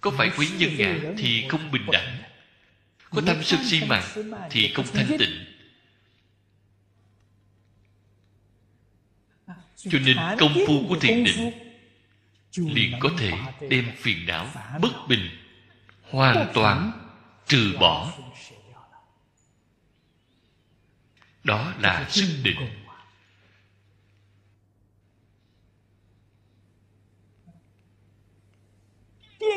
B: Có phải quấy nhân ngã thì không bình đẳng. Có tham sân si mạng thì không thanh tịnh. Cho nên công phu của thiền định liền có thể đem phiền não bất bình hoàn toàn trừ bỏ. Đó là sức định.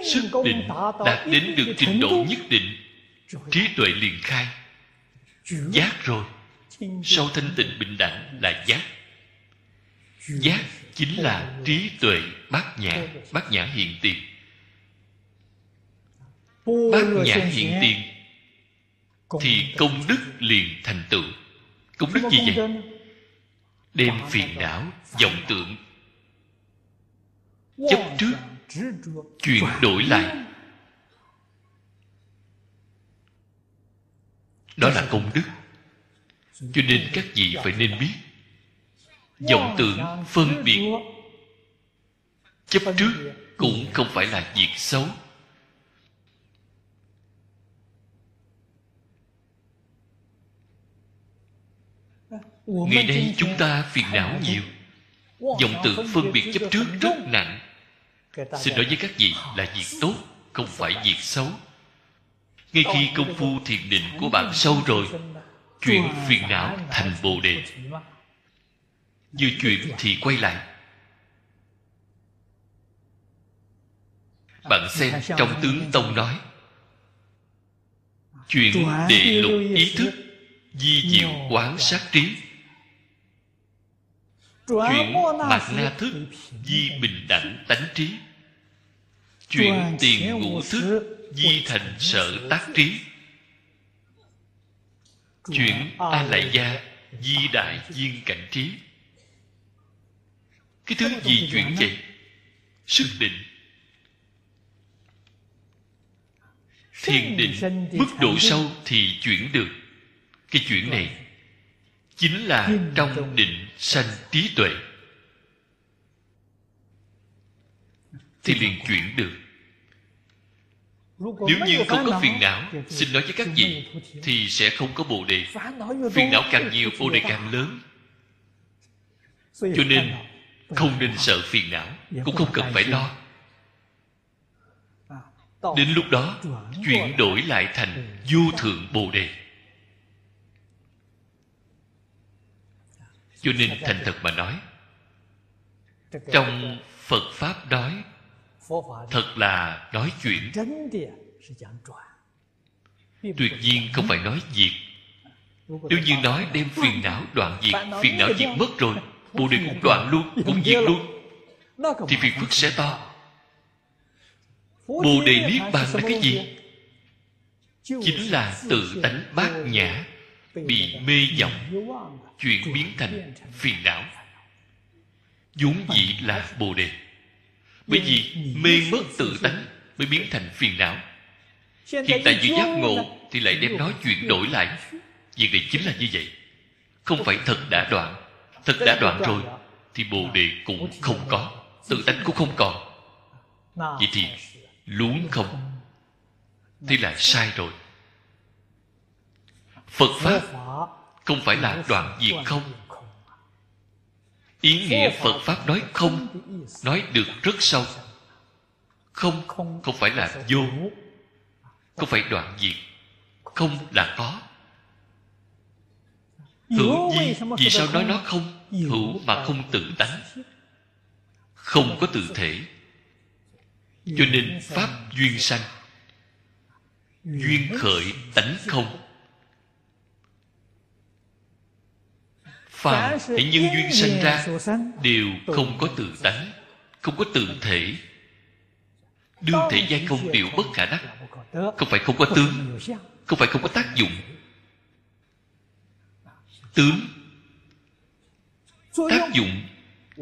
B: Sức định đạt đến được trình độ nhất định. Trí tuệ liền khai. Giác rồi. Sau thanh tịnh bình đẳng là giác. Giác chính là trí tuệ bát nhã bát nhã hiện tiền bát nhã hiện tiền. Thì công đức liền thành tựu. Công đức gì vậy? đem phiền não vọng tượng chấp trước chuyển đổi lại. đó là công đức. Cho nên các vị phải nên biết vọng tưởng phân biệt. chấp trước cũng không phải là việc xấu ngày nay chúng ta phiền não nhiều. Vọng tưởng phân biệt chấp trước rất nặng. Xin nói với các vị là việc tốt không phải việc xấu. Ngay khi công phu thiền định của bạn sâu rồi chuyển phiền não thành bồ đề. vừa chuyển thì quay lại. Bạn xem trong tướng tông nói chuyện đệ lục ý thức di diệu quán sát trí chuyện mạt na thức di bình đẳng tánh trí. Chuyển tiền ngũ thức di thành sở tác trí. Chuyển a lại gia di đại viên cảnh trí. Cái thứ gì chuyển vậy? Sức định thiền định mức độ sâu thì chuyển được. Cái chuyển này chính là trong định sanh trí tuệ. Thì liền chuyển được. Nếu như không có phiền não xin nói với các vị thì sẽ không có bồ đề. Phiền não càng nhiều bồ đề càng lớn. Cho nên không nên sợ phiền não cũng không cần phải lo. Đến lúc đó chuyển đổi lại thành vô thượng bồ đề cho nên thành thật mà nói, trong phật pháp nói, thật là nói chuyện. Tuyệt nhiên không phải nói diệt nếu như nói đem phiền não đoạn diệt phiền não diệt mất rồi, bồ đề cũng đoạn luôn, cũng diệt luôn, thì phiền phức sẽ to. Bồ đề niết bàn là cái gì? Chính là tự tánh bát nhã, bị mê vọng chuyển biến thành phiền não. Vốn dĩ là bồ đề. Bởi vì mê mất tự tánh mới biến thành phiền não. Hiện tại vừa giác ngộ thì lại đem nó chuyển đổi lại. Việc này chính là như vậy. Không phải thật đã đoạn. Thật đã đoạn rồi, thì bồ đề cũng không có. Tự tánh cũng không còn. Vậy thì luống không? Thế là sai rồi. Phật pháp không phải là đoạn diệt không ý nghĩa phật pháp nói không nói được rất sâu. Không không phải là vô. Không phải đoạn diệt không là có. Hữu gì? vì sao nói nó không? Hữu mà không tự tánh. không có tự thể. cho nên pháp duyên sanh. Duyên khởi tánh không phàm hãy nhân duyên sanh ra đều không có tự tánh không có tự thể. Đương thể giai không đều bất khả đắc không phải không có tướng không phải không có tác dụng. Tướng tác dụng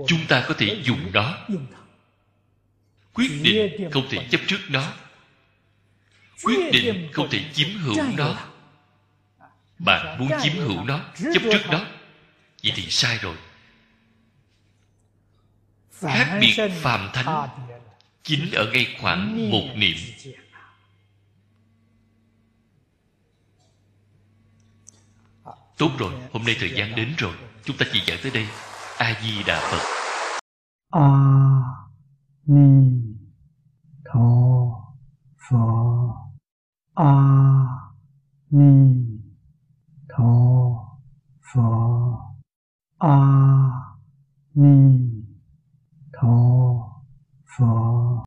B: chúng ta có thể dùng nó. Quyết định không thể chấp trước nó. Quyết định không thể chiếm hữu nó. bạn muốn chiếm hữu nó chấp trước nó vậy thì sai rồi. Khác biệt phàm thánh chính ở ngay khoảng một niệm. tốt rồi hôm nay thời gian đến rồi. Chúng ta chỉ giảng tới đây. A di đà phật.
A: A ni tho phở a ni tho phở 阿弥陀佛。